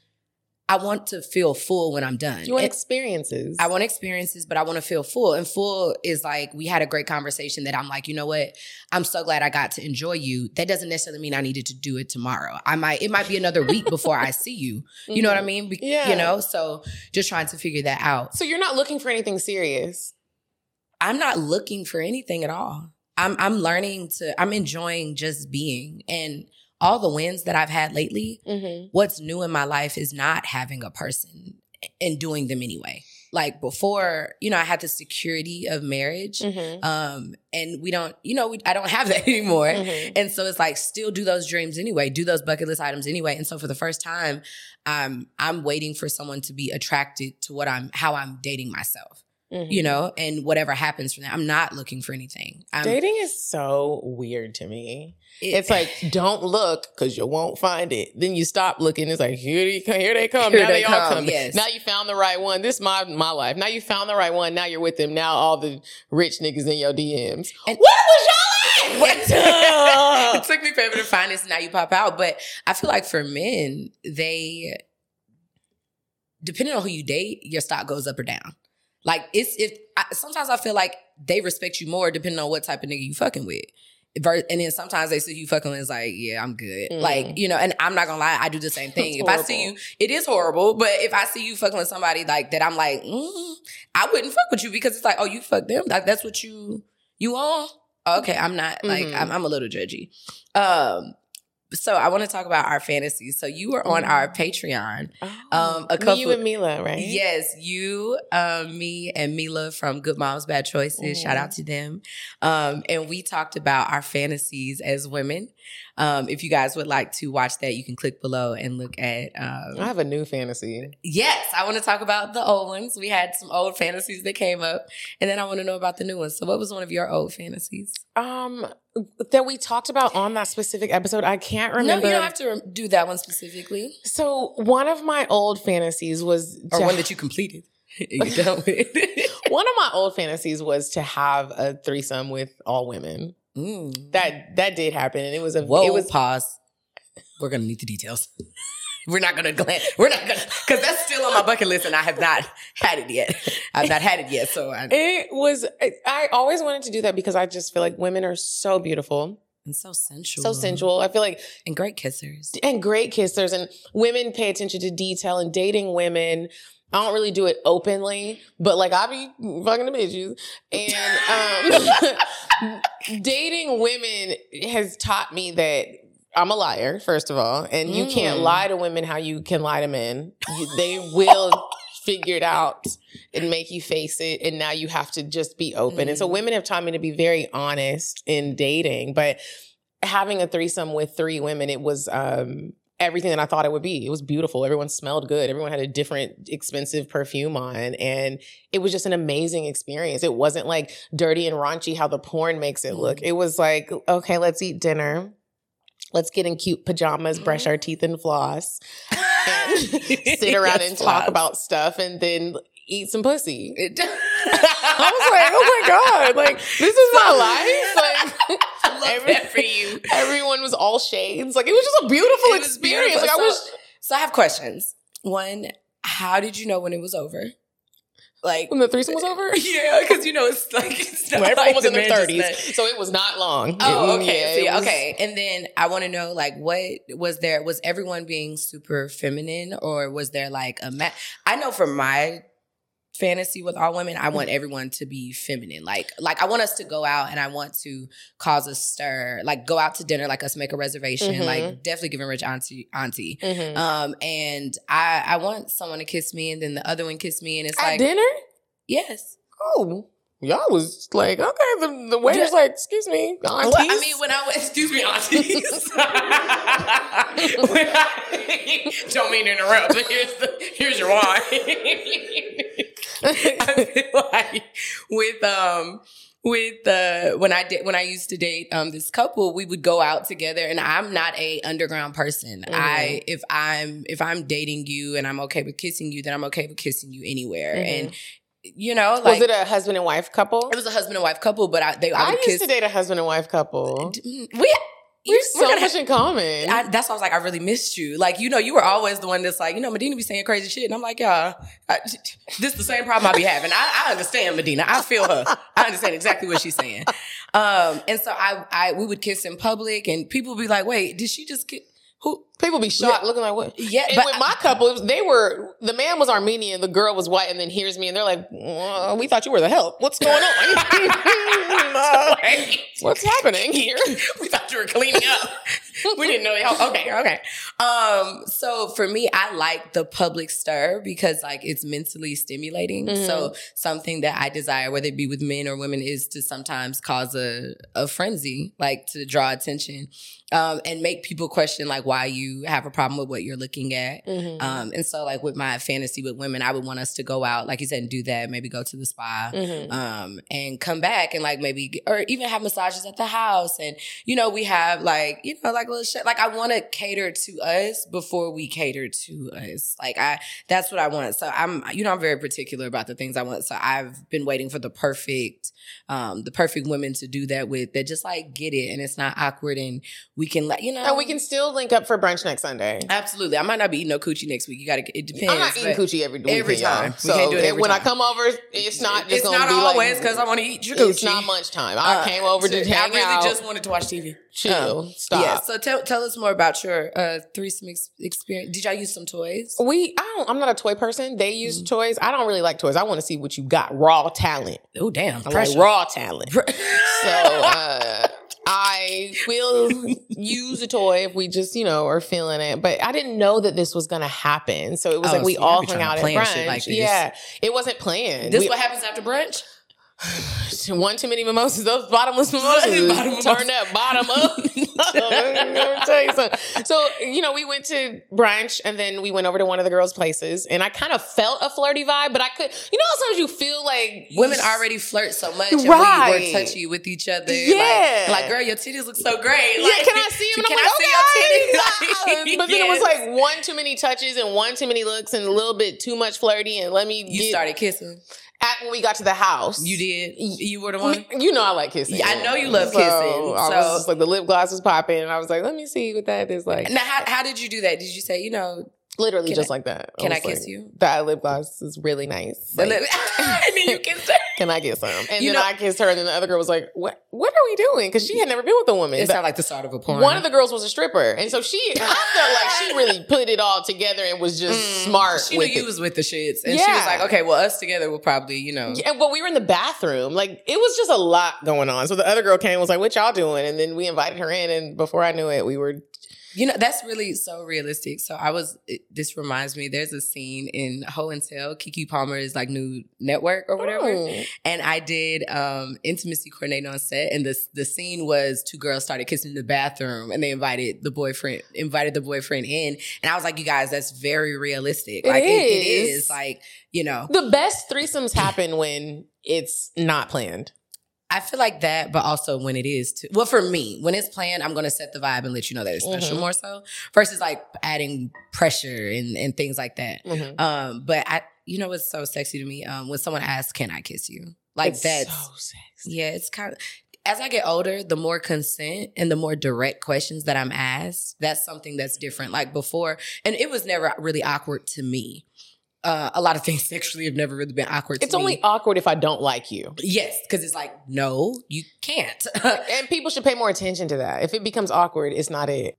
i want to feel full when i'm done. You want experiences. i want experiences but i want to feel full. And full is like we had a great conversation that i'm like you know what? I'm so glad i got to enjoy you. That doesn't necessarily mean i needed to do it tomorrow. I might it might be another week before i see you. You know what i mm-hmm. mean? Be- Yeah. you know? So just trying to figure that out. So you're not looking for anything serious. I'm not looking for anything at all. I'm I'm learning to I'm enjoying just being. And all the wins that I've had lately. Mm-hmm. What's new in my life is not having a person and doing them anyway. Like before, you know, I had the security of marriage. Mm-hmm. Um and we don't, you know, we, I don't have that anymore. Mhm. And so it's like still do those dreams anyway, do those bucket list items anyway. And so for the first time, um, I'm waiting for someone to be attracted to what I'm how I'm dating myself Mhm. you know, and whatever happens from that. I'm not looking for anything. I'm, Dating is so weird to me. it- It's like don't look because you won't find it. Then you stop looking. It's like here they come. Here they come. Here now they they, all come, yes. Now you found the right one. This my my life. Now you found the right one. Now you're with them. Now all the rich niggas in your DMs. And- what was y'all it at? took me forever to find this. Now you pop out, but I feel like for men, they depending on who you date, your stock goes up or down. Like it's if I, sometimes I feel like they respect you more depending on what type of nigga you fucking with. And then sometimes they see you fucking and it's like, yeah, I'm good. Mm. Like, you know, and I'm not gonna lie, I do the same thing. If I see you, it is horrible, but if I see you fucking with somebody like that, I'm like, mm, I wouldn't fuck with you because it's like, oh, you fuck them. Like that's what you you on. Okay, I'm not like Mhm. I'm, I'm a little judgy. Um, so I want to talk about our fantasies. So you were on our Patreon. Um, a Oh. Me, couple- you and Mila, right? Yes, you, um, me, and Mila from Good Moms Bad Choices. Shout Mhm. out to them. Um, and we talked about our fantasies as women. Um, if you guys would like to watch that, you can click below and look at. I Um, have a new fantasy. yes, I want to talk about the old ones. We had some old fantasies that came up, and then I want to know about the new ones. So, what was one of your old fantasies? Um, that we talked about on that specific episode. I can't remember. No, you don't have to do that one specifically, so one of my old fantasies was or to one that you completed. You're done with. one of my old fantasies was to have a threesome with all women. Mm. That that did happen, and it was a Whoa, it was pause. We're gonna need the details. We're not gonna glance. We're not gonna because that's still on my bucket list, and I have not had it yet. I've not had it yet, so I, it was. I always wanted to do that because I just feel like women are so beautiful, and so sensual, so sensual. I feel like and great kissers. and great kissers, and women pay attention to detail. And dating women, I don't really do it openly, but like I be fucking the bitches, and um, dating women has taught me that. I'm a liar, first of all, and you can't Mm. lie to women how you can lie to men. You, they will figure it out and make you face it, and now you have to just be open. And so, Mm. women have taught me to be very honest in dating, but having a threesome with three women, it was um, everything that I thought it would be. It was beautiful. Everyone smelled good. Everyone had a different expensive perfume on. And it was just an amazing experience. It wasn't like dirty and raunchy how the porn makes it look. Mm-hmm. It was like, okay, let's eat dinner. Let's get in cute pajamas, brush our teeth and floss, and sit around and talk about stuff and then eat some pussy. It, I was like, oh my God, like, this is my life. Like, I love every- that for you. everyone was all shades. Like it was just a beautiful It experience. beautiful. Like I So- wish So I have questions. One, how did you know when it was over? Like, when the threesome was over. yeah, because you know it's like it's not Well, everyone like was the in their thirties, so it was not long. Oh, It- okay. yeah, it was- okay. And then I want to know, like, what was there? Was everyone being super feminine, or was there like a ma- I know for my fantasy with all women, I want Mm-hmm. everyone to be feminine. Like, like I want us to go out and I want to cause a stir. Like, go out to dinner, like us make a reservation. Mhm. Like, definitely giving rich auntie auntie. Mhm. Um, and I I want someone to kiss me, and then the other one kiss me, and it's At like, dinner. yes. Oh, y'all was like, okay. The, the waiter's like, excuse me, aunties. Well, I mean, when I was, excuse me, aunties. I- don't mean to interrupt, but here's the here's your wine. I feel like with um with uh when I did when I used to date um this couple, we would go out together and I'm not a underground person. Mhm. I if I'm if I'm dating you and I'm okay with kissing you, then I'm okay with kissing you anywhere. Mhm. And you know, like was it a husband and wife couple? it was a husband and wife couple, but I they I, I used kiss to date a husband and wife couple. we We have we're so much in common. I, that's why I was like, I really missed you. Like, you know, you were always the one that's like, you know, Medinah be saying crazy shit. And I'm like, yeah, I, this is the same problem I be having. I, I understand Medinah. I feel her. I understand exactly what she's saying. Um, and so I, I, we would kiss in public and people would be like, wait, did she just get, who? People be shocked, looking like what? Yeah, And but with my couple, they were the man was Armenian, the girl was white, and then hears me, and they're like, "Uh, "We thought you were the help. What's going on? Uh, what's happening here?" we thought you were cleaning up. we didn't know. Y'all. Okay, okay. Um, so for me, I like the public stir because like it's mentally stimulating. Mhm. So something that I desire, whether it be with men or women, is to sometimes cause a a frenzy, like to draw attention, um, and make people question like why you have a problem with what you're looking at. Mhm. Um, and so like with my fantasy with women, I would want us to go out, like you said, and do that. Maybe go to the spa Mhm. um, and come back and like maybe or even have massages at the house and you know we have like you know like little shit like I want to cater to us before we cater to us like I that's what I want so I'm you know I'm very particular about the things I want so I've been waiting for the perfect um the perfect women to do that with that just like get it and it's not awkward and we can let you know And we can still link up for brunch brunch next Sunday. Absolutely. I might not be eating no coochie next week. You gotta it depends. I'm not eating coochie every every y'all. time. We So can't do it every when I come over, it's not just It's not be always like because I want to eat your coochie. it's not much time. I Uh, came over to I hang really out. just wanted to watch TV. chill. Um, Stop. Yeah. So tell tell us more about your uh, threesome ex- experience. Did y'all use some toys? we, I don't. I'm not a toy person. They Mm. use toys. I don't really like toys. I want to see what you got. Raw talent. Oh damn! I like raw talent. So uh, I will use a toy if we just, you know, are feeling it. But I didn't know that this was gonna happen. So it was Oh, like we so y'all hung out at brunch. like yeah, it wasn't planned. this We- what happens after brunch? one too many mimosas. Those bottomless mimosas Bottom turn that bottom up. You. So you know, we went to brunch and then we went over to one of the girls' places, and I kind of felt a flirty vibe, but I could. You know, sometimes you feel like Women already flirt so much, and Right. we, we're touchy with each other. Yeah. like, like, girl, your titties look so great. Yeah, Like, can I see him? And I'm I like, see your oh, okay. titties? but then it was like one too many touches and one too many looks and a little bit too much flirty. And let me you get started kissing. At when we got to the house. You did. You were the one. you know I like kissing. Yeah, I know you love So, kissing, I so- was just like the lip gloss was popping, and I was like, let me see what that is like. Now, how, how did you do that? Did you say, you know, Literally Can just I- like that. can I was kiss like, you? That lip gloss is really nice. the Like, and then you kissed her? can I get some? And You then know- I kissed her, and then the other girl was like, "What? What are we doing?" Because she had never been with a woman. It But sounded like the start of a porn. one of the girls was a stripper, and so she, I felt like she really put it all together and was just Mm. smart. She knew you was with the shits, and she was like, "Okay, well, us together will probably, you know." Yeah, but we were in the bathroom. Like it was just a lot going on. So the other girl came and was like, "What y'all doing?" And then we invited her in, and before I knew it, we were. You know, that's really so realistic. So I was, it, this reminds me, there's a scene in Ho and Tell, Keke Palmer's like new network or whatever. Oh. And I did um intimacy coordinating on set. And the, the scene was two girls started kissing in the bathroom and they invited the boyfriend, invited the boyfriend in. And I was like, you guys, that's very realistic. It like it, it is. is like, you know, The best threesomes happen when it's not planned. I feel like that, but also when it is too. Well, for me, when it's planned, I'm gonna set the vibe and let you know that it's special Mhm. more so versus like adding pressure and, and things like that. Mhm. Um, but I, you know, what's so sexy to me? Um, when someone asks, "Can I kiss you?" Like It's that's so sexy. yeah, it's kind of. As I get older, the more consent and the more direct questions that I'm asked, that's something that's different. Like before, and it was never really awkward to me. Uh, a lot of things sexually have never really been awkward. It's to only me. awkward if I don't like you. yes, because it's like no, you can't. And people should pay more attention to that. If it becomes awkward, it's not it.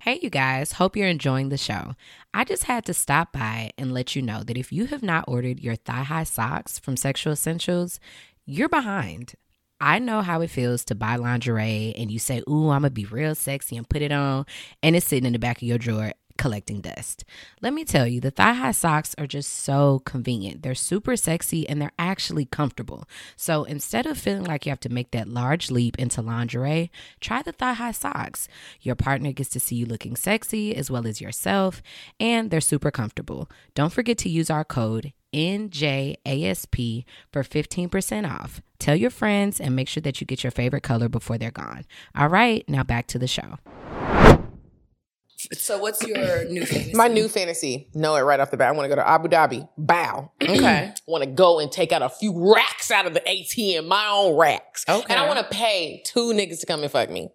Hey, you guys, hope you're enjoying the show. I just had to stop by and let you know that if you have not ordered your thigh high socks from Sexual Essentials, you're behind. I know how it feels to buy lingerie and you say, Ooh, I'm gonna be real sexy and put it on, and it's sitting in the back of your drawer collecting dust. Let me tell you, the thigh high socks are just so convenient. They're super sexy and they're actually comfortable. So instead of feeling like you have to make that large leap into lingerie, try the thigh high socks. Your partner gets to see you looking sexy as well as yourself, and they're super comfortable. Don't forget to use our code NJASP for 15% off. Tell your friends and make sure that you get your favorite color before they're gone. All right, now back to the show. So, what's your new fantasy? My new fantasy, know it right off the bat. I want to go to Abu Dhabi. Bow. Okay. want to go and take out a few racks out of the ATM, my own racks. Okay. And I want to pay two niggas to come and fuck me.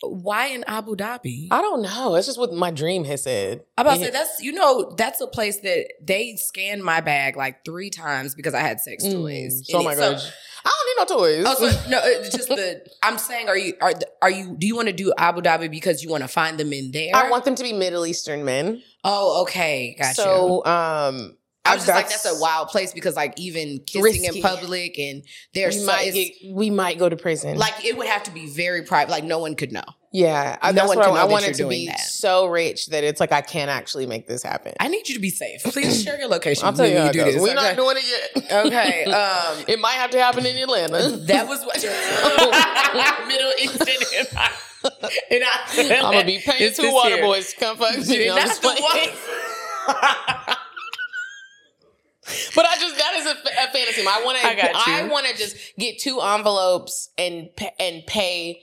Why in Abu Dhabi? I don't know. It's just what my dream has said. I'm about to say that's you know that's a place that they scanned my bag like three times because I had sex Mm. toys. So, in my it. God. I don't need no toys. Oh, so no, it's just the. I'm saying, are you are are you? Do you want to do Abu Dhabi because you want to find them in there? I want them to be Middle Eastern men. Oh, okay, gotcha. So, um, I was just like, that's a wild place because like even kissing Risky. in public and there's We so, might get, we might go to prison. like it would have to be very private. Like no one could know. Yeah, I, no that's what I, I want it to be that. so rich that it's like I can't actually make this happen. I need you to be safe. Please share your location. I'll tell you how you do goes. this. We're okay? not doing it yet. Okay. Um, it might have to happen in Atlanta. that was what Middle Eastern. And I, I'm gonna be paying two water here. boys to come fuck me. Not I'm just the one- But I just that is a, a fantasy. I want to. I. I want to just get two envelopes and and pay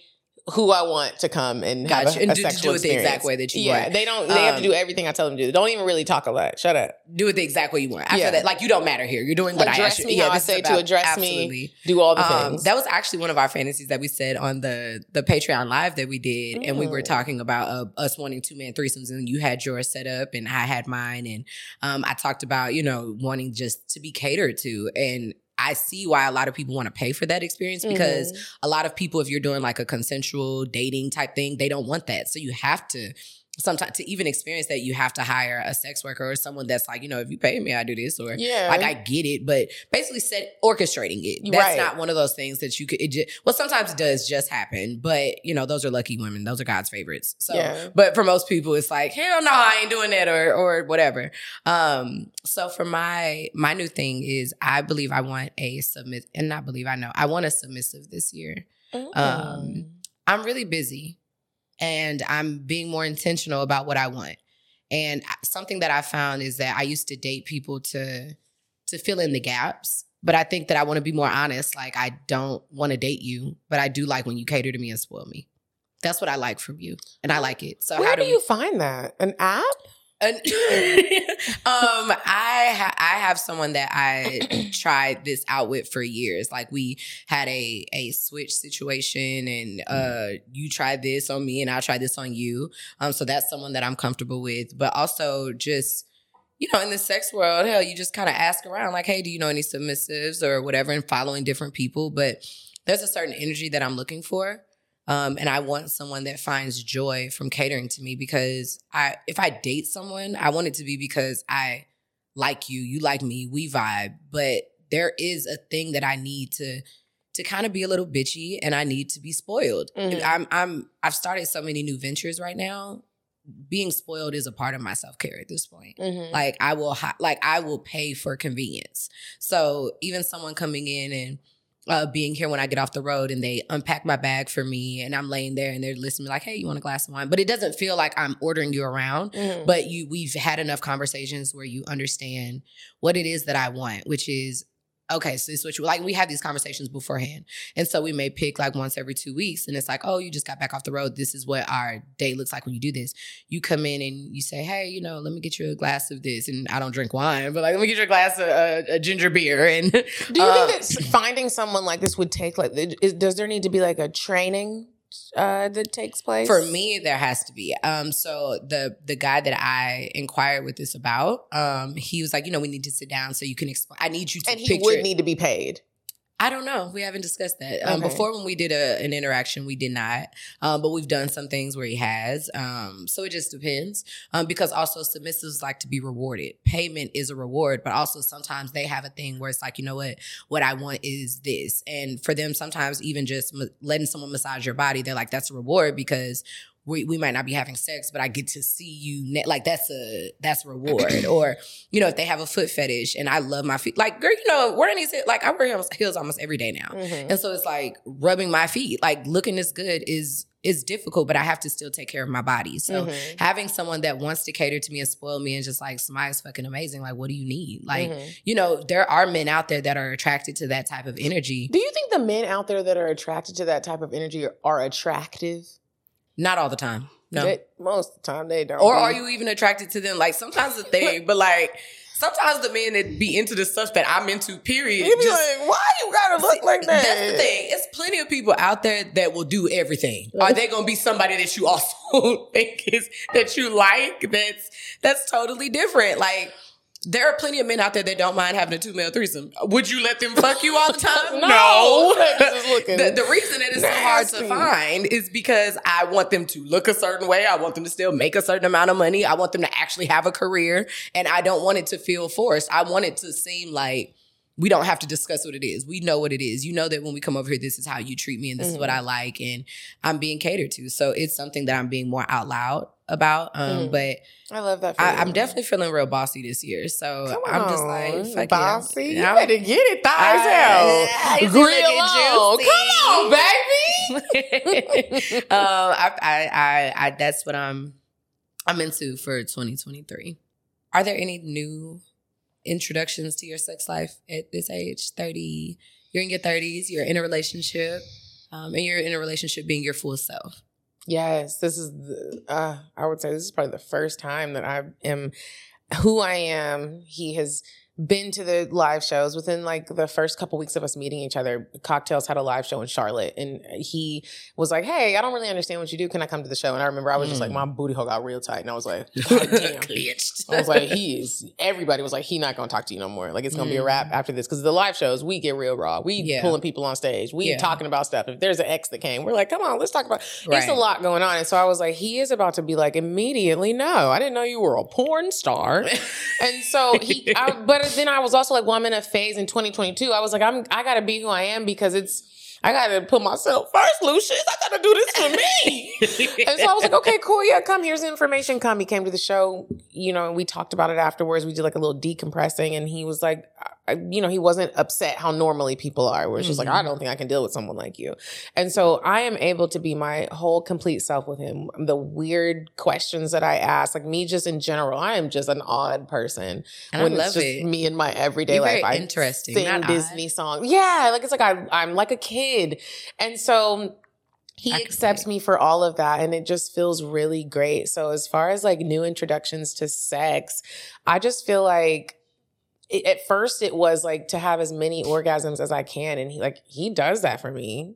who I want to come and have Gotcha. a, And do- to sexual do it the exact way that you yeah, want. they don't. They have to Um, do everything I tell them to do. Don't even really talk a lot. Shut up. Do it the exact way you want. After Yeah. that, like you don't matter here. You're doing what I Address asked you. me how I say to address me. absolutely. Do all the Um, things. that was actually one of our fantasies that we said on the the Patreon live that we did, and we were Mm. talking about uh, us wanting two man threesomes, and you had yours set up, and I had mine, and um, I talked about you know wanting just to be catered to, and I see why a lot of people want to pay for that experience because Mhm. a lot of people, if you're doing like a consensual dating type thing, they don't want that. So you have to sometimes to even experience that, you have to hire a sex worker or someone that's like, you know, if you pay me, I do this, or yeah, like I get it, but basically set orchestrating it. That's Right. not one of those things that you could. It just, well, sometimes it does just happen, but you know, those are lucky women. Those are God's favorites. So, Yeah. but for most people, it's like hell no, I ain't doing that or or whatever. Um, so for my my new thing is, I believe I want a submit, and not believe I know I want a submissive this year. Mm. um, I'm really busy and I'm being more intentional about what I want. And something that I found is that I used to date people to to fill in the gaps, but I think that I want to be more honest. Like I don't want to date you, but I do like when you cater to me and spoil me. That's what I like from you, and I like it. So Where how do do you find that? An app? And, um, I ha- I have someone that I tried this out with for years. Like we had a a switch situation, and uh, you tried this on me, and I tried this on you. Um, so that's someone that I'm comfortable with. But also just you know, in the sex world, hell, you just kind of ask around, like, hey, do you know any submissives or whatever, and following different people. But there's a certain energy that I'm looking for. Um, and I want someone that finds joy from catering to me because I, if I date someone, I want it to be because I like you, you like me, we vibe. But there is a thing that I need to to kind of be a little bitchy, and I need to be spoiled. Mhm. I'm I'm I've started so many new ventures right now. Being spoiled is a part of my self care at this point. Mm-hmm. Like I will, like I will pay for convenience. So even someone coming in and uh, being here when I get off the road and they unpack my bag for me and I'm laying there and they're listening to me like, hey, you want a glass of wine? But it doesn't feel like I'm ordering you around. Mm-hmm. But you, we've had enough conversations where you understand what it is that I want, which is okay. So this is what you like. We have these conversations beforehand, and so we may pick like once every two weeks, and it's like, oh, you just got back off the road. This is what our day looks like when you do this. You come in and you say, hey, you know, let me get you a glass of this, and I don't drink wine, but like, let me get you a glass of uh, a ginger beer, and Do you Um, think that finding someone like this would take like? Is, does there need to be like a training uh, that takes place For me, there has to be. Um, so the the guy that I inquired with this about, um, he was like, you know, we need to sit down so you can explain. I need you to and he picture would it. need to be paid. I don't know. We haven't discussed that. Um, Okay. Before, when we did a, an interaction, we did not. Um, but we've done some things where he has. Um, so it just depends. Um, because also submissives like to be rewarded. Payment is a reward, but also sometimes they have a thing where it's like, you know what? What I want is this. And for them, sometimes even just ma- letting someone massage your body, they're like, that's a reward because we, we might not be having sex, but I get to see you. Ne- like that's a that's a reward. or you know, if they have a foot fetish, and I love my feet. Like, girl, you know, wearing these like I wear heels, almost every day now, Mhm. and so it's like rubbing my feet. Like looking this good is is difficult, but I have to still take care of my body. So Mhm. having someone that wants to cater to me and spoil me and just like is fucking amazing. Like, what do you need? Like, Mhm. you know, there are men out there that are attracted to that type of energy. do you think the men out there that are attracted to that type of energy are, are attractive? Not all the time. No. They- most of the time they don't. Or are you even attracted to them? Like sometimes the thing, but like sometimes the men that be into the stuff that I'm into, period. You be just- like, why you gotta look like that? That's the thing. It's plenty of people out there that will do everything. Are they gonna be somebody that you also think is that you like? That's that's totally different. Like there are plenty of men out there that don't mind having a two male threesome. Would you let them fuck you all the time? No. Looking the, the reason that it's so hard to find is because I want them to look a certain way. I want them to still make a certain amount of money. I want them to actually have a career. And I don't want it to feel forced. I want it to seem like we don't have to discuss what it is. We know what it is. You know that when we come over here, this is how you treat me and this is what Mm-hmm. I like. And I'm being catered to. So it's something that I'm being more out loud about. Um, Mhm. But I love that. I. I'm definitely feeling real bossy this year. So I'm just like, fuck bossy. it. You I'm- better get it, thighs I- out. Grill on. Come on, baby. um, I, I, I, I, that's what I'm, I'm into for 2023. Are there any new introductions to your sex life at this age? 30, you're in your 30s, you're in a relationship. um, and you're in a relationship being your full self. Yes, this is. The, uh, I would say this is probably the first time that I am who I am. He has been to the live shows within like the first couple weeks of us meeting each other Cocktales had a live show in charlotte and he was like hey i don't really understand what you do can i come to the show and i remember i was mm. just like mm. my booty hole got real tight and i was like damn i was like he is everybody was like he not gonna talk to you no more like it's gonna mm. be a wrap mm. after this because the live shows we get real raw we yeah. pulling people on stage we yeah. talking about stuff if there's an ex that came we're like come on let's talk about right. it's a lot going on and so i was like he is about to be like immediately no i didn't know you were a porn star and so he I, but then I was also like, well, I'm in a phase in 2022. I was like, I'm I gotta be who I am because it's I gotta put myself first, Lucius. I gotta do this for me. and so I was like, okay, cool, yeah, come. Here's the information. Come. He came to the show, you know, and we talked about it afterwards. We did like a little decompressing, and he was like, you know, he wasn't upset how normally people are, where it's just mm-hmm. like, I don't think I can deal with someone like you. And so I am able to be my whole complete self with him. The weird questions that I ask, like me just in general, I am just an odd person. And when I love it's just it. me in my everyday You're life. I interesting. sing Disney odd. songs. Yeah, like it's like I, I'm like a kid. And so he accepts me for all of that and it just feels really great. So as far as like new introductions to sex, I just feel like it, at first it was like to have as many orgasms as I can, and he like he does that for me.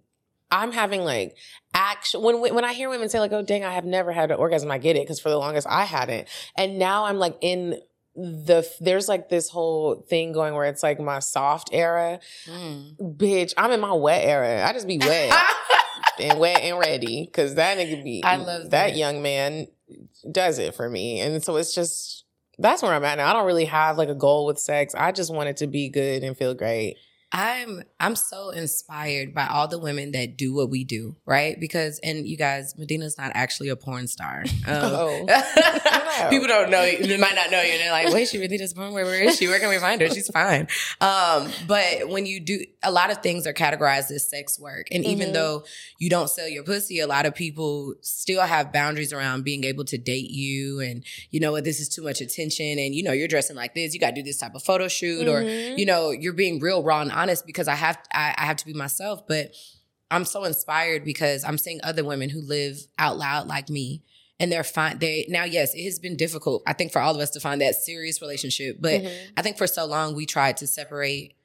I'm having like action when when I hear women say like, "Oh, dang, I have never had an orgasm." I get it because for the longest I hadn't, and now I'm like in the there's like this whole thing going where it's like my soft era. Mm. Bitch, I'm in my wet era. I just be wet and wet and ready because that nigga be. I love that. that young man does it for me, and so it's just that's where I'm at now. I don't really have like a goal with sex. I just want it to be good and feel great. I'm I'm so inspired by all the women that do what we do, right? Because and you guys, Medinah's not actually a porn star. Um, oh. people don't know you, they might not know you, and they're like, "Wait, she really does porn? Where, where is she? Where can we find her? She's fine." Um, but when you do, a lot of things are categorized as sex work, and mm-hmm. even though you don't sell your pussy, a lot of people still have boundaries around being able to date you, and you know what, this is too much attention, and you know you're dressing like this, you got to do this type of photo shoot, mm-hmm. or you know you're being real raw and honest because I have I, I have to be myself. But I'm so inspired because I'm seeing other women who live out loud like me and they're fine. They now, yes, it has been difficult. I think for all of us to find that serious relationship, but mm-hmm. I think for so long we tried to separate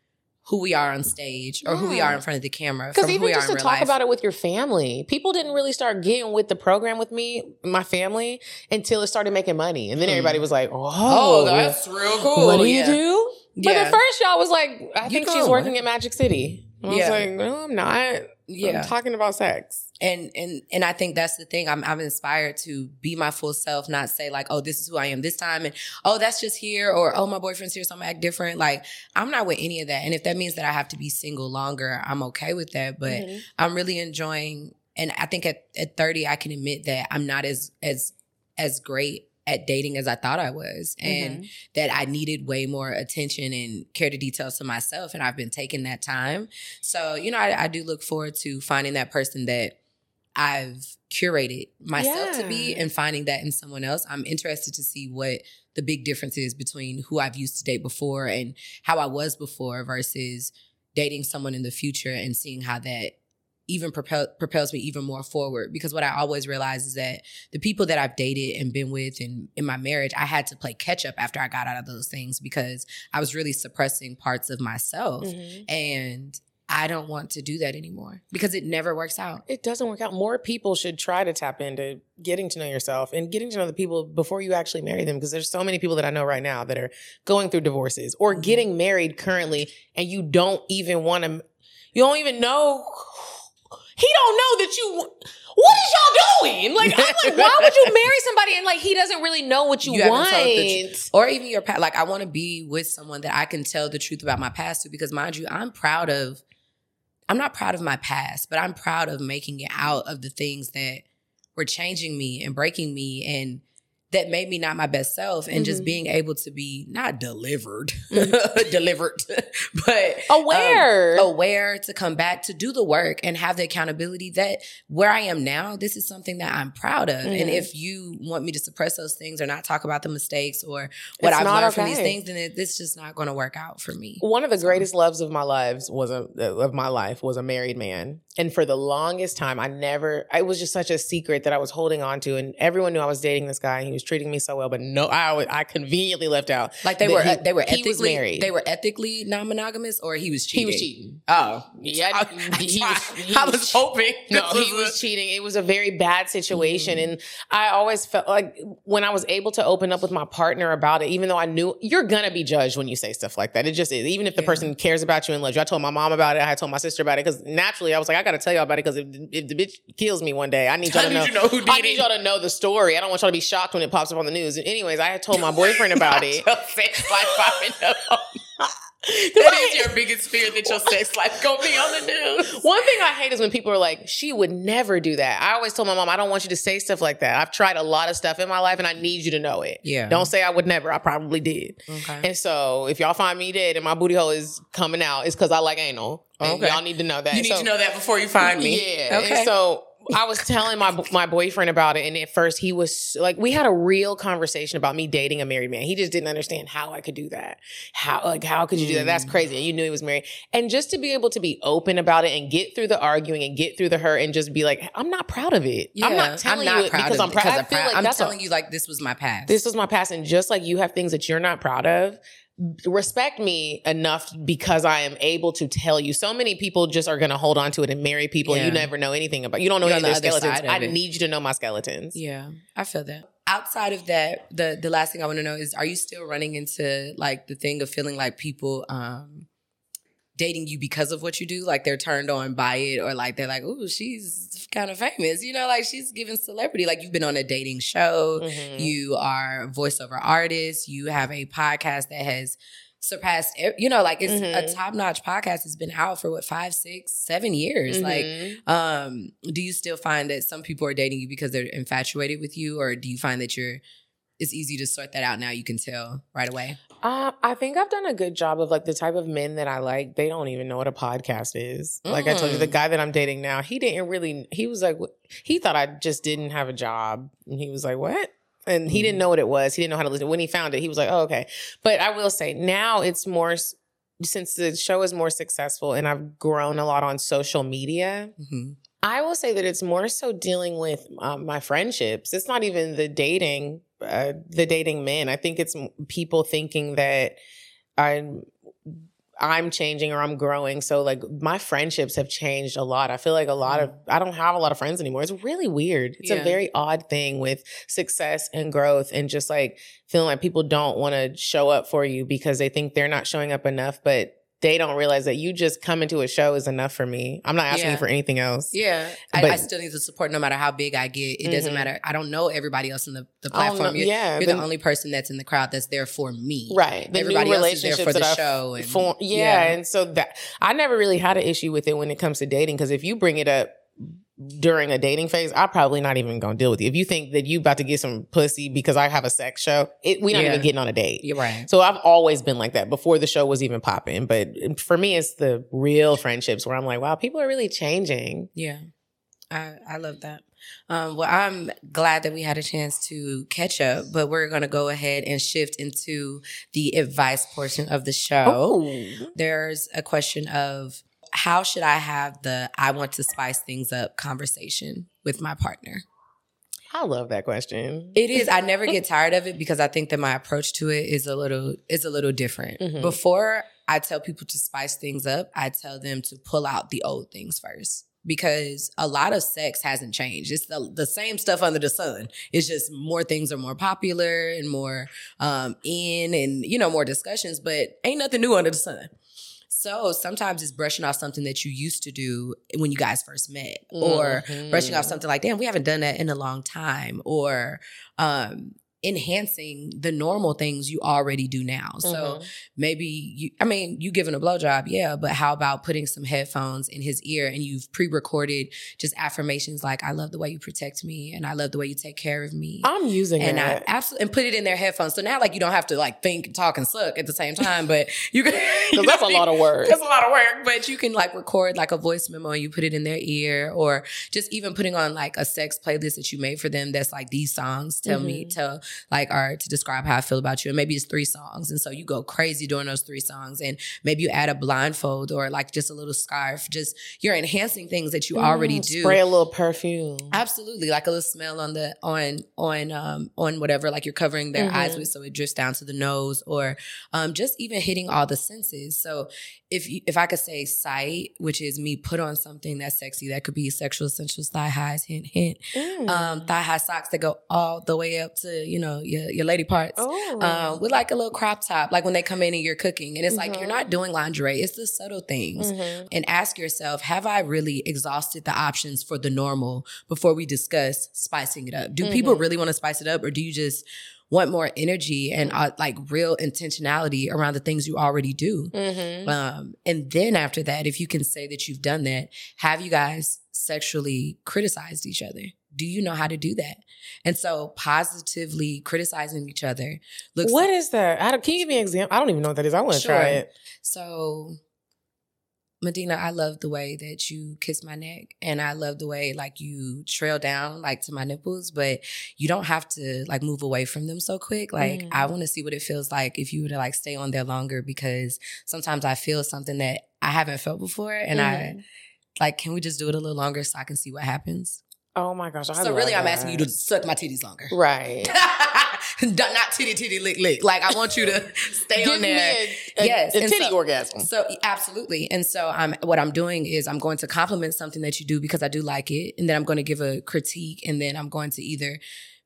who we are on stage or yeah. who we are in front of the camera. Because even just to talk life. about it with your family, people didn't really start getting with the program with me, my family, until it started making money, and then mm. everybody was like, "Oh, oh that's real cool." What do yeah. you do? But at first, y'all was like, I think she's working at Magic City. I was yeah. like, no, I'm not. Yeah. Talking about sex. And and and I think that's the thing. I'm I'm inspired to be my full self, not say like, oh, this is who I am this time, and oh, that's just here, or oh, my boyfriend's here, so I'm act different. Like, I'm not with any of that. And if that means that I have to be single longer, I'm okay with that. But mm-hmm. I'm really enjoying and I think at, at 30 I can admit that I'm not as as as great at dating as I thought I was, and mm-hmm. that I needed way more attention and care to details to myself. And I've been taking that time. So, you know, I, I do look forward to finding that person that I've curated myself yeah. to be and finding that in someone else. I'm interested to see what the big difference is between who I've used to date before and how I was before versus dating someone in the future and seeing how that even propel, propels me even more forward because what I always realize is that the people that I've dated and been with and in my marriage, I had to play catch up after I got out of those things because I was really suppressing parts of myself. Mm-hmm. And I don't want to do that anymore because it never works out. It doesn't work out. More people should try to tap into getting to know yourself and getting to know the people before you actually marry them because there's so many people that I know right now that are going through divorces or mm-hmm. getting married currently and you don't even want to you don't even know he don't know that you what is y'all doing? Like, I'm like, why would you marry somebody and like he doesn't really know what you, you want? or even your past. Like, I want to be with someone that I can tell the truth about my past to because mind you, I'm proud of I'm not proud of my past, but I'm proud of making it out of the things that were changing me and breaking me and that made me not my best self and mm-hmm. just being able to be not delivered mm-hmm. delivered but aware um, aware to come back to do the work and have the accountability that where i am now this is something that i'm proud of mm-hmm. and if you want me to suppress those things or not talk about the mistakes or what it's i've learned okay. from these things then it, it's just not going to work out for me one of the so. greatest loves of my lives was a of my life was a married man and for the longest time, I never, it was just such a secret that I was holding on to. And everyone knew I was dating this guy and he was treating me so well. But no, I, I conveniently left out. Like they were, he- they were he ethically, married. they were ethically non-monogamous, or he was cheating. He was cheating. Oh, Yeah, I, he I, was- he I was was hoping. No, he was cheating. It was a very bad situation. Mm. And I always felt like when I was able to open up with my partner about it, even though I knew you're going to be judged when you say stuff like that. It just is. Even if the Yeah. person cares about you and loves you. I told my mom about it. I told my sister about it because naturally I was like, I got to tell y'all about it because if, if the bitch kills me one day, I need y'all I to need know. you know who I need it. y'all to know the story. I don't want y'all to be shocked when it pops up on the news. And anyways, I had told my boyfriend about it. Sex life popping up. I- That is your biggest fear that your sex life gonna be on the news. One thing I hate is when people are like, she would never do that. I always told my mom, I don't want you to say stuff like that. I've tried a lot of stuff in my life and I need you to know it. Yeah. Don't say I would never. I probably did. Okay. And so if y'all find me dead and my booty hole is coming out, it's because I like anal. And Okay. y'all need to know that. You need So- to know that before you find me. Yeah. Okay. And so I was telling my my boyfriend about it, and at first he was like, we had a real conversation about me dating a married man. He just didn't understand how I could do that. How like how could you do that? That's Mm. crazy. And you knew he was married. And just to be able to be open about it and get through the arguing and get through the hurt and just be like, I'm not proud of it. I'm not telling you it because I'm proud. I feel like I'm that's a- telling you like this was my past. this was my past and just like you have things that you're not proud of respect me enough because i am able to tell you. So many people just are going to hold on to it and marry people. And you never know anything about you don't know You're any of their skeletons. of i it. need you to know my skeletons. Yeah, I feel that. Outside of that, the the last thing I want to know is are you still running into like the thing of feeling like people um dating you because of what you do? Like they're turned on by it or like they're like, "Ooh, she's kind of famous." You know, like she's giving celebrity like you've been on a dating show, Mhm. you are a voiceover artist, you have a podcast that has surpassed you know like it's a Mhm. top-notch podcast has been out for what five six seven years like Mhm. um, do you still find that some people are dating you because they're infatuated with you, or do you find that you're it's easy to sort that out now? You can tell right away. Uh, I think I've done a good job of like the type of men that I like. They don't even know what a podcast is. Like I told you, the Mm. guy that I'm dating now, he didn't really. He was like, he thought I just didn't have a job, and he was like, "What?" And he Mm. didn't know what it was. He didn't know how to listen. When he found it, he was like, "Oh, okay." But I will say now it's more since the show is more successful, and I've grown a lot on social media. Mm-hmm. I will say that it's more so dealing with um, my friendships. It's not even the dating, uh, the dating men. I think it's people thinking that I'm I'm changing or I'm growing. So like my friendships have changed a lot. I feel like a lot of I don't have a lot of friends anymore. It's really weird. It's Yeah. a very odd thing with success and growth and just like feeling like people don't want to show up for you because they think they're not showing up enough, but they don't realize that you just coming to a show is enough for me. I'm not asking Yeah. you for anything else. Yeah, I, But- I still need the support no matter how big I get. It doesn't Mhm. matter. I don't know everybody else in the, the I don't know- platform. You're, yeah, you're the- the only person that's in the crowd that's there for me. Right. The Everybody else is there for the I've show and- formed- yeah, yeah. And so that I never really had an issue with it when it comes to dating. Cause if you bring it up during a dating phase, I'm probably not even gonna deal with you. If you think that you about to get some pussy because I have a sex show, it, we're not Yeah. even getting on a date. You're right. So I've always been like that before the show was even popping. But for me, it's the real friendships where I'm like, wow, people are really changing. Yeah. I, I love that. Um, well, I'm glad that we had a chance to catch up, but we're going to go ahead and shift into the advice portion of the show. Oh, There's a question of how should I have the I want to spice things up conversation with my partner? I love that question. It is. I never get tired of it because I think that my approach to it is a little is a little different. Mhm. Before I tell people to spice things up, I tell them to pull out the old things first. Because a lot of sex hasn't changed. It's the, the same stuff under the sun. It's just more things are more popular and more um, in and, you know, more discussions, but ain't nothing new under the sun. So sometimes it's brushing off something that you used to do when you guys first met, or Mhm. brushing off something like, damn, we haven't done that in a long time, or um, enhancing the normal things you already do now. So Mhm. maybe you, I mean, you giving a blowjob, yeah, but how about putting some headphones in his ear and you've pre recorded just affirmations like, I love the way you protect me and I love the way you take care of me. I'm using and I absolutely and put it in their headphones. So now, like, you don't have to like think, talk, and suck at the same time, but you can. Because that's a lot of work. That's a lot of work, but you can like record like a voice memo and you put it in their ear, or just even putting on like a sex playlist that you made for them. That's like these songs. Tell me, Mhm. tell like are to describe how I feel about you. And maybe it's three songs. And so you go crazy during those three songs. And maybe you add a blindfold or like just a little scarf. Just you're enhancing things that you already Mm, do. Spray a little perfume. Absolutely, like a little smell on the on on um on whatever like you're covering their eyes Mhm. with, so it drifts down to the nose, or um just even hitting all the senses. So if you, if I could say sight, which is me put on something that's sexy, that could be sexual essentials, thigh highs, hint hint, Mm. um thigh high socks that go all the way up to you know your your lady parts. oh. Um, with like a little crop top, like when they come in and you're cooking, and it's like you're not doing lingerie; it's the subtle things Mhm. and ask yourself have i really exhausted the options for the normal before we discuss spicing it up do people Mhm. really want to spice it up or do you just want more energy and uh, like real intentionality around the things you already do Mhm. um, and then after that if you can say that you've done that have you guys sexually criticized each other do you know how to do that and so positively criticizing each other looks What is that? I don't, can you give me an example? I don't even know what that is. I want to Sure. try it. So, Medinah, I love the way that you kiss my neck, and I love the way like you trail down like to my nipples, but you don't have to like move away from them so quick. Like Mm. I want to see what it feels like if you were to like stay on there longer, because sometimes I feel something that I haven't felt before, and I Mhm. like, can we just do it a little longer so I can see what happens? Oh my gosh. I so really, I'm asking you to suck my titties longer. Right. not titty titty lick lick. Like I want you to stay on there. a, a, Yes, a titty so- orgasm. So absolutely. And so I'm what I'm doing is I'm going to compliment something that you do because I do like it. And then I'm going to give a critique and then I'm going to either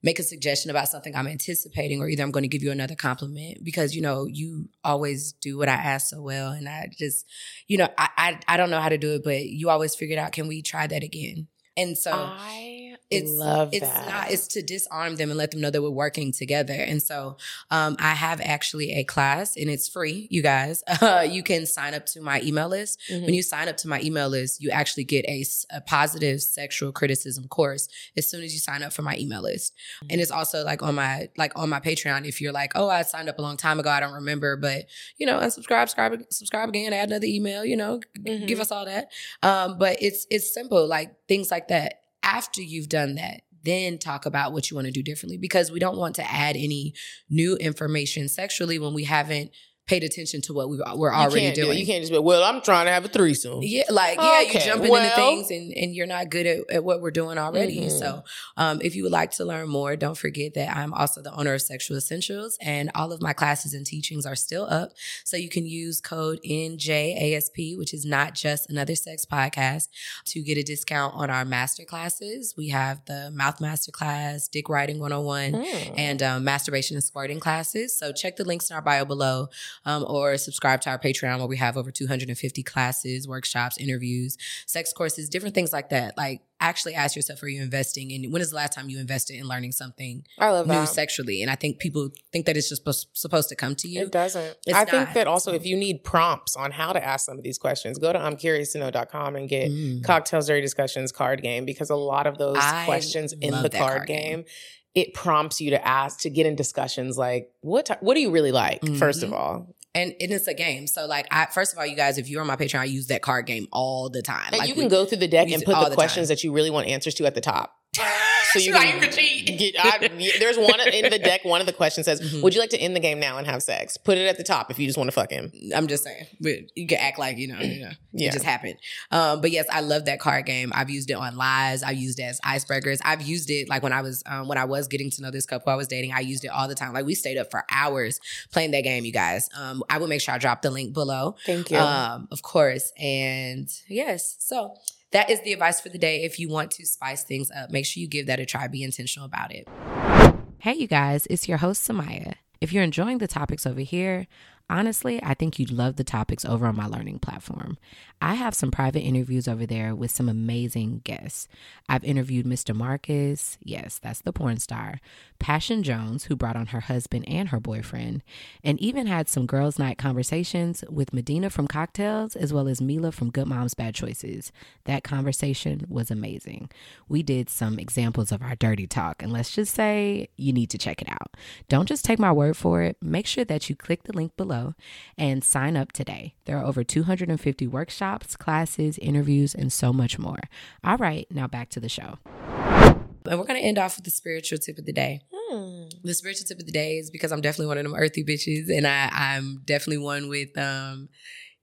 make a suggestion about something I'm anticipating or either I'm going to give you another compliment because you know you always do what I ask so well and I just you know I I, I don't know how to do it but you always figured out can we try that again and so I it's love it's that. not it's to disarm them and let them know that we're working together. And so um, i have actually a class and it's free you guys. Uh, you can sign up to my email list. Mhm. when you sign up to my email list you actually get a positive sexual criticism course as soon as you sign up for my email list. And it's also like on my like on my patreon if you're like oh i signed up a long time ago i don't remember but you know unsubscribe subscribe subscribe again add another email you know g- give us all that. Um, but it's it's simple like things like that after you've done that then talk about what you want to do differently because we don't want to add any new information sexually when we haven't paid attention to what we, we're already can't do doing You can't just be, well, I'm trying to have a threesome. yeah, like yeah, Okay, you jumping well- into things and, and you're not good at, at what we're doing already. Mhm. So, um, if you would like to learn more, don't forget that I'm also the owner of Sexual Essentials, and all of my classes and teachings are still up. So you can use code NJASP, which is not just another sex podcast, to get a discount on our master classes. We have the Mouth Master Class, Dick Riding 101, Mm. and um, masturbation and squirting classes. So check the links in our bio below, um, or subscribe to our Patreon where we have over 250 classes, workshops, interviews, sex courses, different things like that. Like actually ask yourself, are you investing And in? When is the last time you invested in learning something I love new that. sexually? And I think people think that it's just supposed, to come to you. It doesn't. It's I think that also if you need prompts on how to ask some of these questions, go to I'm curious to know.com and get Mm. Cocktales Dirty Discussions card game because a lot of those I questions in the card, card game, game. It prompts you to ask to get in discussions like what ti- what do you really like mm-hmm. first of all And, and it's a game. So like, I, first of all, you guys, if you're on my Patreon, I use that card game all the time. and like you can we- go through the deck and put the the questions time. that you really want answers to at the top so you can, you cheat. get I, there's one in the deck one of the questions says Mhm. would you like to end the game now and have sex put it at the top if you just want to fuck him I'm just saying, but you can act like you know, you know, Yeah. it just happened. Um, but yes, I love that card game. I've used it on lies. I've used it as icebreakers. I've used it like when I was um, when I was getting to know this couple I was dating. I used it all the time. Like we stayed up for hours playing that game. You guys, um, I will make sure I drop the link below. thank you Um, of course. And yes, so that is the advice for the day. If you want to spice things up, make sure you give that a try. Be intentional about it. Hey, you guys, it's your host, Samia. If you're enjoying the topics over here, honestly, I think you'd love the topics over on my learning platform. I have some private interviews over there with some amazing guests. I've interviewed Mr. Marcus, yes, that's the porn star, Passion Jones, who brought on her husband and her boyfriend, and even had some girls' night conversations with Medinah from Cocktales as well as Mila from Good Moms Bad Choices. That conversation was amazing. We did some examples of our dirty talk, and let's just say you need to check it out. Don't just take my word for it. Make sure that you click the link below and sign up today. There are over 250 workshops, classes, interviews, and so much more. All right, now back to the show. And we're going to end off with the spiritual tip of the day. Mm. The spiritual tip of the day is because I'm definitely one of them earthy bitches, and I, I'm definitely one with um,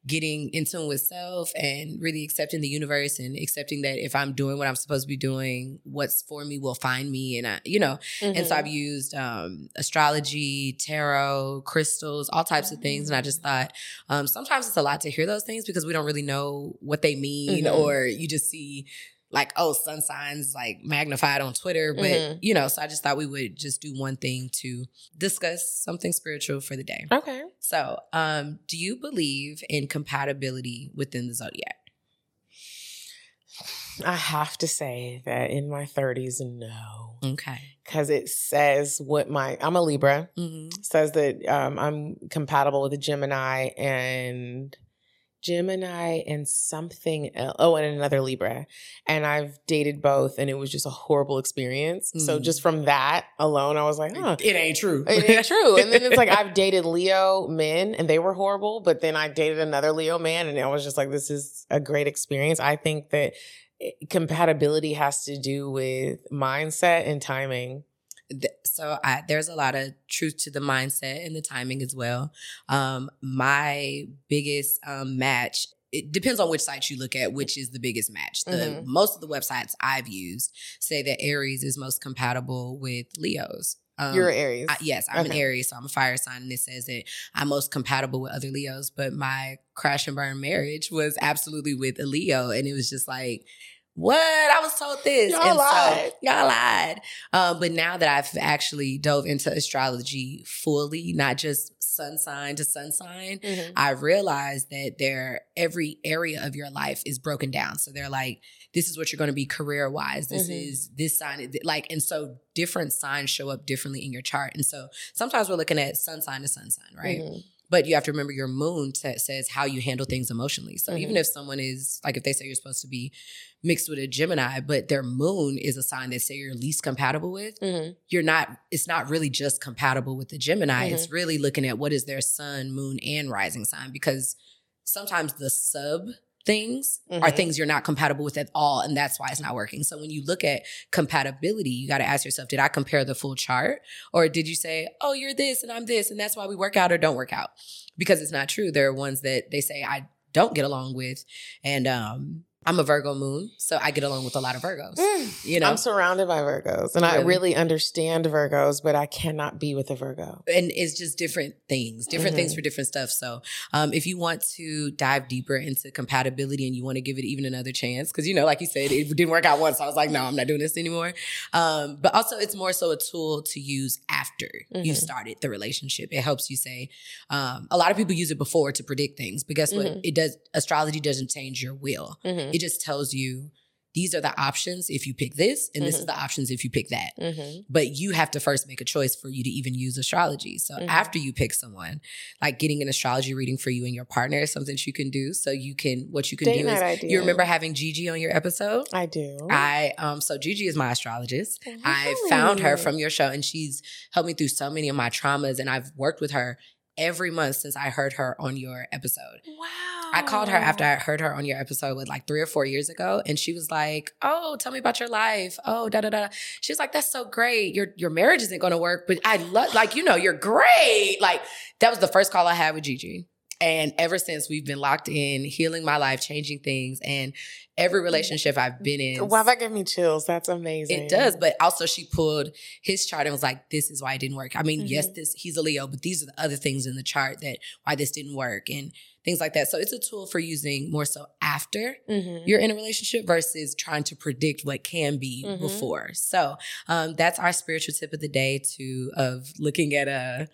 getting in tune with self and really accepting the universe and accepting that if I'm doing what I'm supposed to be doing, what's for me will find me. And I, you know, mm-hmm. and so I've mm-hmm. used um, astrology, tarot, crystals, all types of things. And I just thought um, sometimes it's a lot to hear those things because we don't really know what they mean mm-hmm. or you just see like oh sun signs like magnified on twitter but mm-hmm. you know so i just thought we would just do one thing to discuss something spiritual for the day. Okay. So um do you believe in compatibility within the zodiac? I have to say that in my 30s no. Okay. Because it says what my i'm a libra. Mm-hmm. says that um, i'm compatible with a gemini and Gemini and something else. Oh, and another Libra. And I've dated both, and it was just a horrible experience. Mm. So just from that alone, I was like, huh. It ain't true. It ain't true. And then it's like I've dated Leo men, and they were horrible. But then I dated another Leo man, and I was just like, this is a great experience. I think that eh, compatibility has to do with mindset and timing so I, there's a lot of truth to the mindset and the timing as well. Um, my biggest um, match it depends on which site you look at, which is the biggest match. The mm-hmm. most of the websites I've used say that Aries is most compatible with Leos. Um, You're Aries. I, yes, I'm okay. an Aries, so I'm a fire sign, and it says that I'm most compatible with other Leos. But my crash and burn marriage was absolutely with a Leo, and it was just like what? I was told this. Y'all and lied. So, y'all lied. Um, but now that I've actually dove into astrology fully, not just sun sign to sun sign, mm-hmm. I realized that there every area of your life is broken down. So they're like, this is what you're going to be career wise. This mm-hmm. is this sign. Like, and so different signs show up differently in your chart. And so sometimes we're looking at sun sign to sun sign, right? Mm-hmm. But you have to remember your moon t- says how you handle things emotionally. So mm-hmm. even if someone is like, if they say you're supposed to be mixed with a Gemini, but their moon is a sign that say you're least compatible with, mm-hmm. you're not, it's not really just compatible with the Gemini. Mm-hmm. It's really looking at what is their sun, moon, and rising sign because sometimes the sub things mm-hmm. are things you're not compatible with at all and that's why it's not working. So when you look at compatibility you got to ask yourself did i compare the full chart? Or did you say oh you're this and i'm this and that's why we work out or don't work out? Because it's not true. There are ones that they say i don't get along with and um I'm a Virgo moon, so I get along with a lot of Virgos. Mm, you know, I'm surrounded by Virgos, and really? I really understand Virgos, but I cannot be with a Virgo. And it's just different things, different mm-hmm. things for different stuff. So, um, if you want to dive deeper into compatibility and you want to give it even another chance, because you know, like you said, it didn't work out once. So I was like, no, I'm not doing this anymore. Um, but also, it's more so a tool to use after mm-hmm. you started the relationship. It helps you say. Um, a lot of people use it before to predict things, but guess what? Mm-hmm. It does. Astrology doesn't change your will mm-hmm. It just tells you these are the options if you pick this, and mm-hmm. this is mm-hmm. the options if you pick that. Mm-hmm. But you have to first make a choice for you to even use astrology. So mm-hmm. after you pick someone, like getting an astrology reading for you and your partner is something you can do. So you can what you can Date do is idea. you remember having Gigi on your episode? I do. I um so Gigi is my astrologist. I found her from your show and she's helped me through so many of my traumas and I've worked with her every month since I heard her on your episode. Wow. I called her after I heard her on your episode with like three or four years ago, and she was like, "Oh, tell me about your life." Oh, da da da. She was like, "That's so great. Your your marriage isn't going to work, but I love like you know you're great." Like that was the first call I had with Gigi. And ever since we've been locked in, healing my life, changing things, and every relationship I've been in. Wow, that gave me chills. That's amazing. It does. But also she pulled his chart and was like, this is why it didn't work. I mean, mm-hmm. yes, this he's a Leo, but these are the other things in the chart that why this didn't work and things like that. So it's a tool for using more so after mm-hmm. you're in a relationship versus trying to predict what can be mm-hmm. before. So um, that's our spiritual tip of the day to of looking at a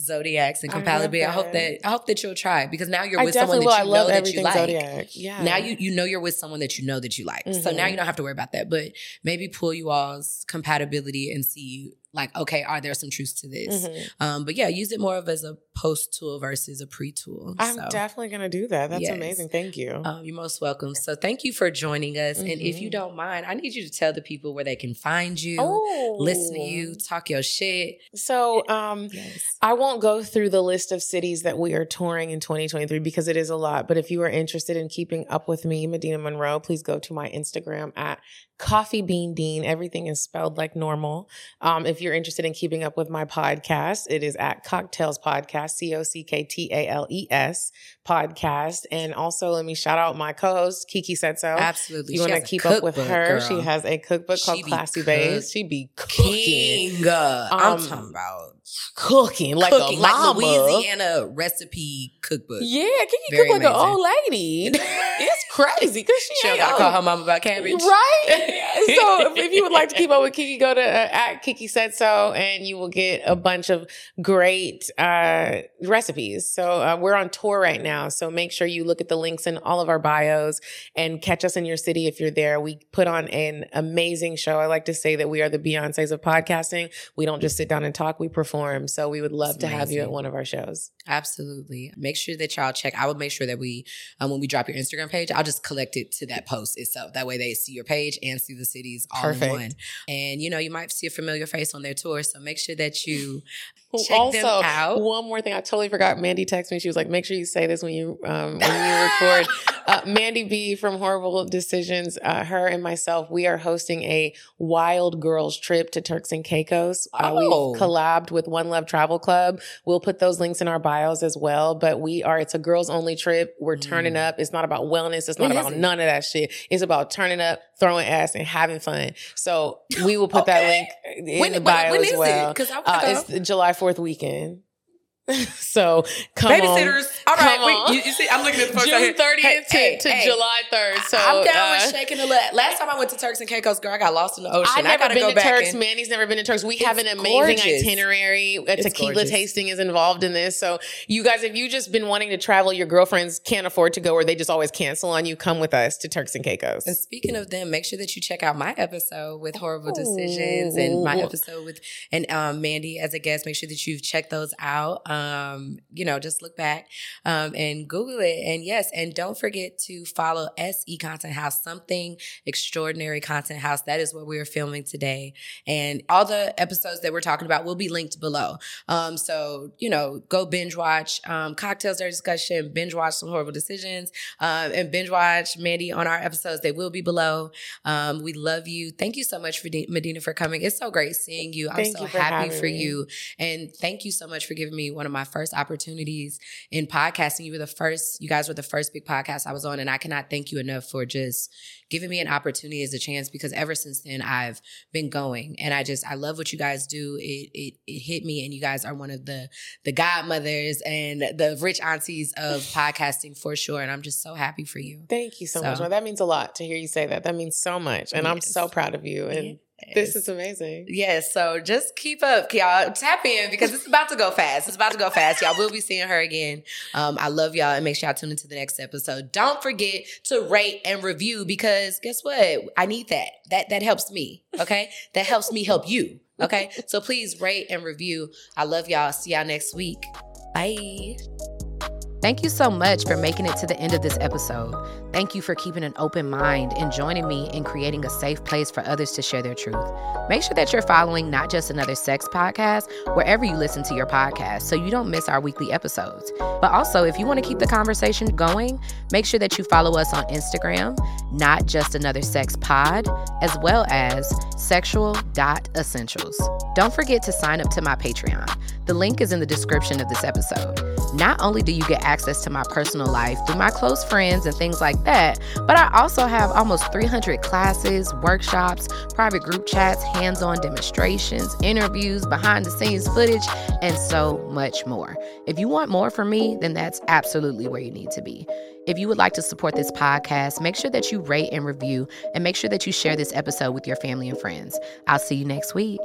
zodiacs and compatibility. I, I, hope that I hope that you'll try because now you're with someone that will. you know that you like. Zodiac. Yeah. Now you you know you're with someone that you know that you like. Mm-hmm. So now you mm-hmm. don't have to worry about that. But maybe pull you all's compatibility and see like okay, are there some truths to this? Mm-hmm. Um, but yeah, use it more of as a post tool versus a pre tool. I'm so. definitely going to do that. That's Yes. amazing. Thank you. Um, you're most welcome. So thank you for joining us. And if you Mhm. don't mind, I need you to tell the people where they can find you, oh, listen to you, talk your shit. So, um, Yes. I won't go through the list of cities that we are touring in 2023 because it is a lot. But if you are interested in keeping up with me, Medinah Monroe, please go to my Instagram at Coffee Bean Dean. Everything is spelled like normal. Um, if you're interested in keeping up with my podcast, it is at Cocktales Podcast, C O C K T A L E S podcast. And also, let me shout out my co-host Kiki said so. Absolutely. You want to keep up with her? girl. She has a cookbook She called Classy cook- Bays. She be cooking, King. Uh, I'm Um, talking about cooking like cooking, a like. Louisiana recipe cookbook. Yeah, Kiki Very cook like an old lady. it's crazy because she, She ain't gotta call her mom about cabbage. Right. so if, if you would like to keep up with Kiki, go to uh, at Kiki Said So, and you will get a bunch of great uh, recipes. So uh, we're on tour right now. So make sure you look at the links in all of our bios and catch us in your city if you're there. We put on an amazing show. I like to say that we are the Beyonces of podcasting. We don't just sit down and talk; we perform. So we would love It's to have you at one of our shows. Absolutely. Make sure that y'all check. I will make sure that we, um, when we drop your Instagram page, I'll just collect it to that post itself. That way they see your page and see the cities all Perfect. in one. And you know, you might see a familiar face on their tour. So make sure that you Check also, out. one more thing I totally forgot. Mandii texted me. She was like, "Make sure you say this when you um, when you record." uh, Mandii B from Horrible Decisions, uh, her and myself, we are hosting a wild girls trip to Turks and Caicos. Uh, Oh. We've collabed with One Love Travel Club. We'll put those links in our bios as well. But we are. It's a girls only trip. We're turning Mm. up. It's not about wellness. It's not is about it? none of that shit. It's about turning up, throwing ass, and having fun. So we will put that link in when, the bio when as is well. it? Uh, it's the July 4th weekend. so come Babysitters. All right. Wait, you, you see, I'm looking at the on. June 30th Hey, to, to hey, hey. July 3rd. So I'm down uh, with shaking the leg. Last time I went to Turks and Caicos, girl, I got lost in the ocean. I've never gotta been to Turks. and- Manny's never been to Turks. We have an amazing gorgeous. itinerary. A It's tequila gorgeous. tasting is involved in this. So you guys, if you just been wanting to travel, your girlfriends can't afford to go or they just always cancel on you, come with us to Turks and Caicos. And speaking of them, make sure that you check out my episode with horrible decisions and my episode with and um, Mandii as a guest. Make sure that you've checked those out. Um, you know, just look back um, and Google it. And yes, and don't forget to follow SE Content House, something extraordinary content house. That is what we are filming today. And all the episodes that we're talking about will be linked below. Um, so, you know, go binge watch um, Cocktales, Their Discussion, binge watch some horrible decisions, um, and binge watch Mandii on our episodes. They will be below. Um, we love you. Thank you so much for De- Medinah for coming. It's so great seeing you. I'm Thank so you for happy for me. you. And thank you so much for giving me one of my first opportunities in podcasting. You were the first, you guys were the first big podcast I was on. And I cannot thank you enough for just giving me an opportunity as a chance because ever since then I've been going. And I just I love what you guys do. It it it hit me and you guys are one of the the godmothers and the rich aunties of podcasting for sure. And I'm just so happy for you. Thank you so, So- much. Well, that means a lot to hear you say that. That means so much. And I'm so proud of you. And this is amazing. Yes, so just keep up, y'all. Tap in because it's about to go fast. It's about to go fast. Y'all will be seeing her again. Um, I love y'all and make sure y'all tune into the next episode. Don't forget to rate and review because guess what? I need that. That that helps me. Okay, that helps me help you. Okay, so please rate and review. I love y'all. See y'all next week. Bye. Thank you so much for making it to the end of this episode. Thank you for keeping an open mind and joining me in creating a safe place for others to share their truth. Make sure that you're following Not Just Another Sex podcast wherever you listen to your podcast so you don't miss our weekly episodes. But also, if you want to keep the conversation going, make sure that you follow us on Instagram, Not Just Another Sex Pod, as well as sexual.essentials. Don't forget to sign up to my Patreon. The link is in the description of this episode. Not only do you get access to my personal life through my close friends and things like that, but I also have almost 300 classes, workshops, private group chats, hands on demonstrations, interviews, behind the scenes footage, and so much more. If you want more from me, then that's absolutely where you need to be. If you would like to support this podcast, make sure that you rate and review, and make sure that you share this episode with your family and friends. I'll see you next week.